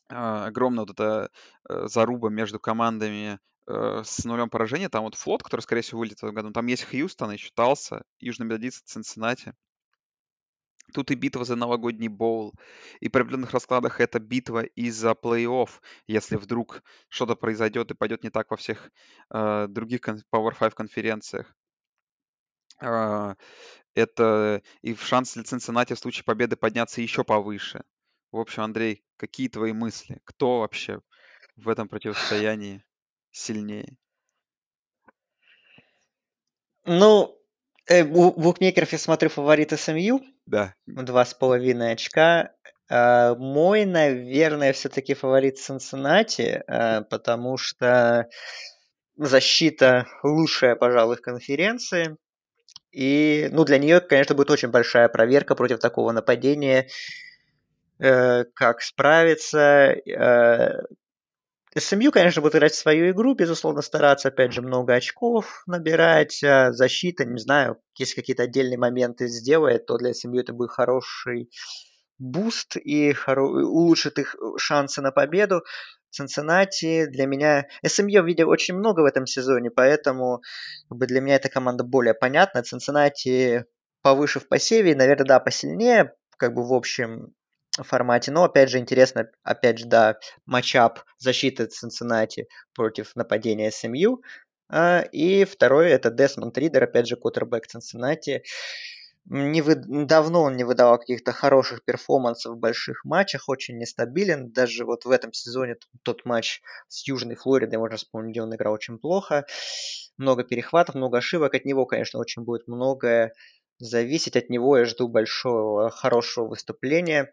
А, огромная вот эта э, заруба между командами с нулем поражения. Там вот флот, который, скорее всего, вылетит в этом году. Там есть Хьюстон, еще Талса, Южный Методист, Цинциннати. Тут и битва за новогодний боул. И при определенных раскладах это битва из-за плей-офф, если вдруг что-то произойдет и пойдет не так во всех э, других Power 5 конференциях. Э, это и шанс для Цинциннати в случае победы подняться еще повыше. В общем, Андрей, какие твои мысли? Кто вообще в этом противостоянии сильнее? Ну, э, у букмекеров я смотрю фаворит СМЮ. Да. Два с половиной очка. Э, мой, наверное, все-таки фаворит Цинциннати, э, потому что защита лучшая, пожалуй, в конференции. И, ну, для нее, конечно, будет очень большая проверка против такого нападения. Э, как справиться, э, SMU, конечно, будет играть свою игру, безусловно, стараться, опять же, много очков набирать. А защита, не знаю, если какие-то отдельные моменты сделает, то для SMU это будет хороший буст и хоро... улучшит их шансы на победу. Цинциннати для меня... СМЮ видел очень много в этом сезоне, поэтому как бы, для меня эта команда более понятна. Цинциннати повыше в посеве, наверное, да, посильнее, как бы в общем формате. Но, опять же, интересно, опять же, да, матчап защиты Цинциннати против нападения СМЮ. А, и второй это Десмонд Ридер, опять же, кутербэк Цинциннати. Не вы... Давно он не выдавал каких-то хороших перформансов в больших матчах, очень нестабилен. Даже вот в этом сезоне тот матч с Южной Флоридой, можно вспомнить, где он играл очень плохо. Много перехватов, много ошибок. От него, конечно, очень будет многое зависеть. От него я жду большого, хорошего выступления.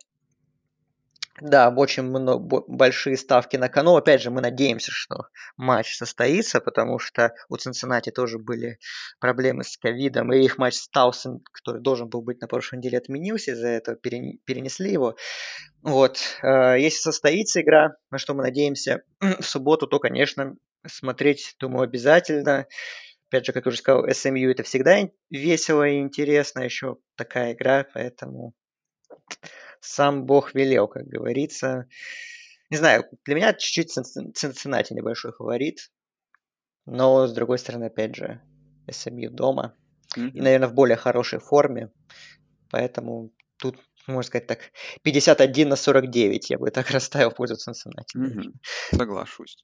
Да, очень много, большие ставки на кону. Опять же, мы надеемся, что матч состоится, потому что у Цинциннати тоже были проблемы с ковидом, и их матч с Таусен, который должен был быть на прошлой неделе, отменился, из-за этого перенесли его. Вот. Э, если состоится игра, на что мы надеемся [clears throat] в субботу, то, конечно, смотреть, думаю, обязательно. Опять же, как я уже сказал, SMU это всегда весело и интересно, еще такая игра, поэтому сам Бог велел, как говорится. Не знаю, для меня чуть-чуть Цинциннати небольшой фаворит. Но, с другой стороны, опять же, SMU дома. Mm-hmm. И, наверное, в более хорошей форме. Поэтому тут, можно сказать так, 51 на 49 я бы так [laughs] расставил в пользу Цинциннати. Mm-hmm. Соглашусь.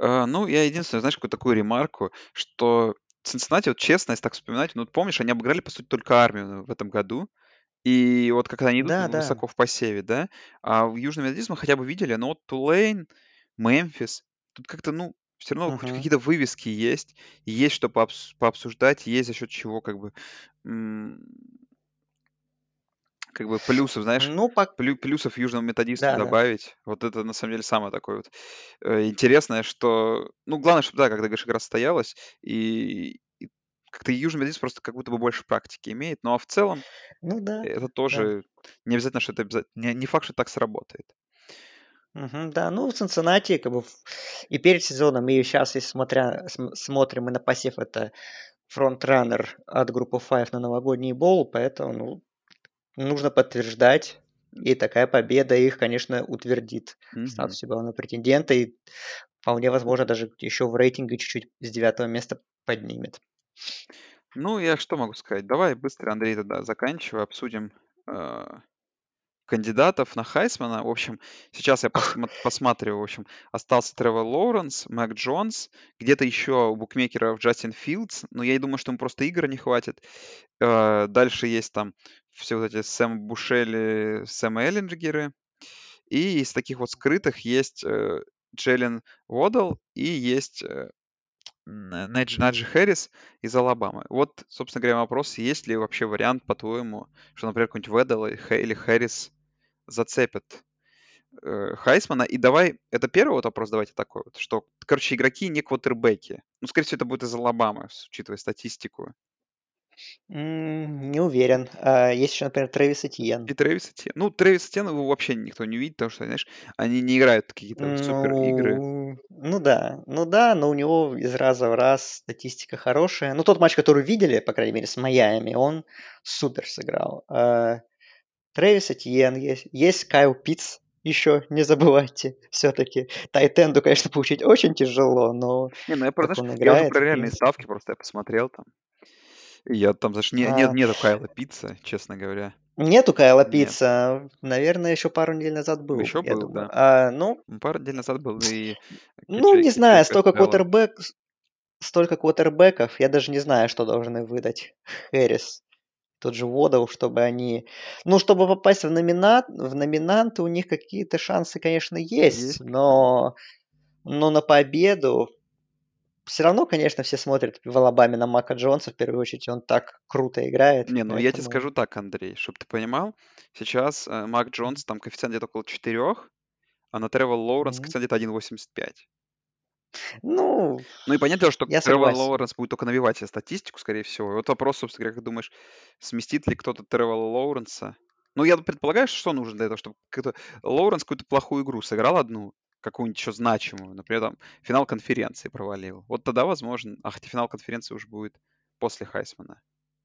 Uh, ну, я единственное, знаешь, какую такую ремарку, что Цинциннати, вот честно, если так вспоминать, ну, помнишь, они обыграли, по сути, только армию в этом году. И вот как они идут Да, да. высоко в посеве, да, а в Южном Методизме мы хотя бы видели, ну вот Тулейн, Мемфис, тут как-то, ну, все равно хоть какие-то вывески есть, есть что пообс- пообсуждать, есть за счет чего как бы как бы плюсов, знаешь, Ну, по... плю- плюсов южному методисту да, да. добавить. Вот это на самом деле самое такое вот э, интересное, что, ну, главное, чтобы, да, когда игра состоялась, и как-то южный методист просто как будто бы больше практики имеет. Ну, а в целом Ну да, это да. тоже не обязательно, что это обязательно, не, не факт, что так сработает. Мгм, да, ну, в Цинциннати, как бы, и перед сезоном, и сейчас, если смотря, см- смотрим, и на посев это фронтранер от группы Five на новогодний боул, поэтому, ну, нужно подтверждать, и такая победа их, конечно, утвердит Мгм. статусе главного претендента, и вполне возможно даже еще в рейтинге чуть-чуть с девятого места поднимет. Ну, я что могу сказать? Давай быстро, Андрей, тогда заканчивай, обсудим э, кандидатов на Хайсмана. В общем, сейчас я посма- [laughs] посматриваю, в общем, остался Тревор Лоуренс, Мак Джонс, где-то еще у букмекеров Джастин Филдс, но я думаю, что ему просто игр не хватит. Э, Дальше есть там все вот эти Сэм Бушели, Сэм Эллинджеры. И из таких вот скрытых есть э, Джеллен Уодл и есть э, Наджи, Наджи Хэрис из Алабамы. Вот, собственно говоря, вопрос, есть ли вообще вариант, по-твоему, что, например, какой-нибудь Веддл или Хэ- или Хэрис зацепят э, Хайсмана? И давай, это первый вот вопрос, давайте такой вот, что, короче, игроки не квотербеки. Ну, скорее всего, это будет из Алабамы, учитывая статистику. М, Не уверен. А, Есть еще, например, Трэвис Этьен. И Трэвис Этьен. Ну, Трэвис Этьен его вообще никто не видит, потому что, знаешь, они не играют какие-то супер игры. Ну, ну да, ну да, но у него из раза в раз статистика хорошая. Ну, тот матч, который видели, по крайней мере, с Майами, он супер сыграл. А, Трэвис Этьен есть, есть Кайл Питц, еще не забывайте, [laughs] все-таки. Тайтенду, конечно, получить очень тяжело, но Не, ну я, про, как знаешь, он я уже играет, про в реальные принципе. ставки просто я посмотрел там. Я там, знаешь, не, нет, А, нету Кайла Пицца, честно говоря. Нету Кайла Нет. Питца, наверное, еще пару недель назад был, Еще был, думаю. да. А, ну, Пару недель назад был и ну, не знаю, столько квотербек, столько квотербеков, я даже не знаю, что должны выдать Хэрис, тот же Водов, чтобы они... Ну, чтобы попасть в, номинат, в номинанты, у них какие-то шансы, конечно, есть, Есть. но, но на победу все равно, конечно, все смотрят в Алабаме на Мака Джонса, в первую очередь, он так круто играет. Не, ну я тебе поэтому- скажу так, Андрей, чтобы ты понимал, сейчас э, Мак Джонс, там коэффициент где-то около 4, а на Тревор Лоуренс Мгм. коэффициент где-то 1,85. Ну, Ну и понятно, что Я Тревор согласен. Лоуренс будет только навевать себе статистику, скорее всего. И вот вопрос, собственно говоря, как думаешь, сместит ли кто-то Тревора Лоуренса? Ну, я предполагаю, что нужно для этого, чтобы какой-то Лоуренс какую-то плохую игру сыграл одну, какую-нибудь еще значимую, например, там, финал конференции провалил. Вот тогда, возможно, а хотя финал конференции уже будет после Хайсмана.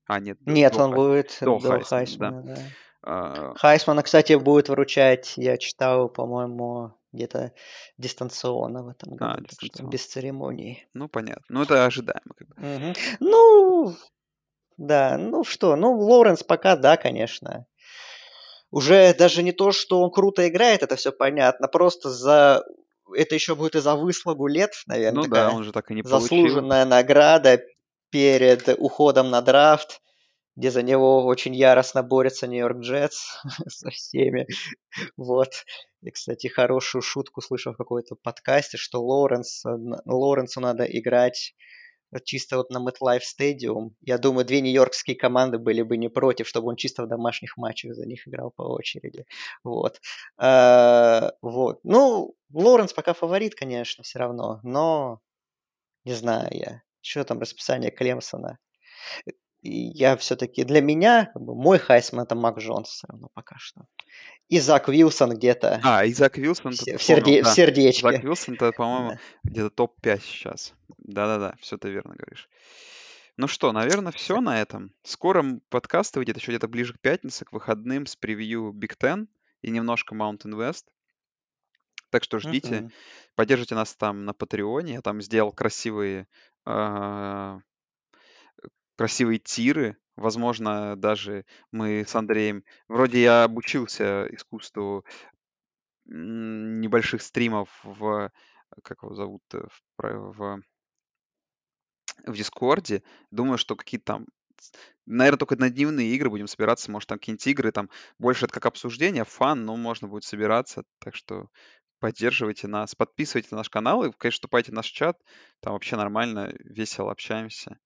А, нет, нет, до он Хай- будет до до Хайсмана, Хайсмана, да. А, Хайсмана, кстати, будет выручать, я читал, по-моему, где-то дистанционно в этом году, так что А, без церемоний. ну, понятно. Ну, это ожидаемо. Как бы. Мгм. Ну, да, ну что, ну, Лоуренс пока, да, конечно. Уже даже не то, что он круто играет, это все понятно, просто за... Это еще будет и за выслугу лет, наверное, Ну да, такая он же так и не получил. заслуженная награда перед уходом на драфт, где за него очень яростно борется Нью-Йорк Джетс [laughs] со всеми. Вот. И, кстати, хорошую шутку слышал в какой-то подкасте, что Лоуренс, Лоуренсу надо играть чисто вот на MetLife Stadium, я думаю, две нью-йоркские команды были бы не против, чтобы он чисто в домашних матчах за них играл по очереди. Вот. А, вот. Ну, Лоренс пока фаворит, конечно, все равно, но не знаю я. Что там расписание Клемсона? Я все-таки для меня мой Хайсман это Мак Джонс все равно пока что. И Зак Вилсон где-то. А, и Зак Вилсон. В, в, серде... да. в сердечке. Зак Вилсон, это, по-моему, да. где-то топ-5 сейчас. Да-да-да, все ты верно говоришь. Ну что, наверное, все на этом. Скоро подкаст выйдет еще где-то ближе к пятнице, к выходным с превью Big Ten и немножко Mountain West. Так что ждите, uh-huh. поддержите нас там на Патреоне. Я там сделал красивые а, красивые тиры. Возможно, даже мы с Андреем... Вроде я обучился искусству небольших стримов в... Как его зовут? Э, в, в, в Дискорде. Думаю, что какие-то там Наверное, только на дневные игры будем собираться. Может, там какие-нибудь игры, там больше это как обсуждение, фан, но можно будет собираться. Так что поддерживайте нас, подписывайтесь на наш канал и, конечно, вступайте в наш чат. Там вообще нормально, весело общаемся.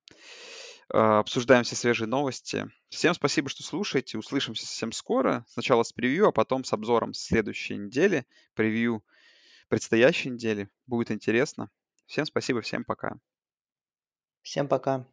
А, обсуждаем все свежие новости. Всем спасибо, что слушаете. Услышимся совсем скоро. Сначала с превью, а потом с обзором следующей недели. Превью предстоящей недели. Будет интересно. Всем спасибо, всем пока. Всем пока.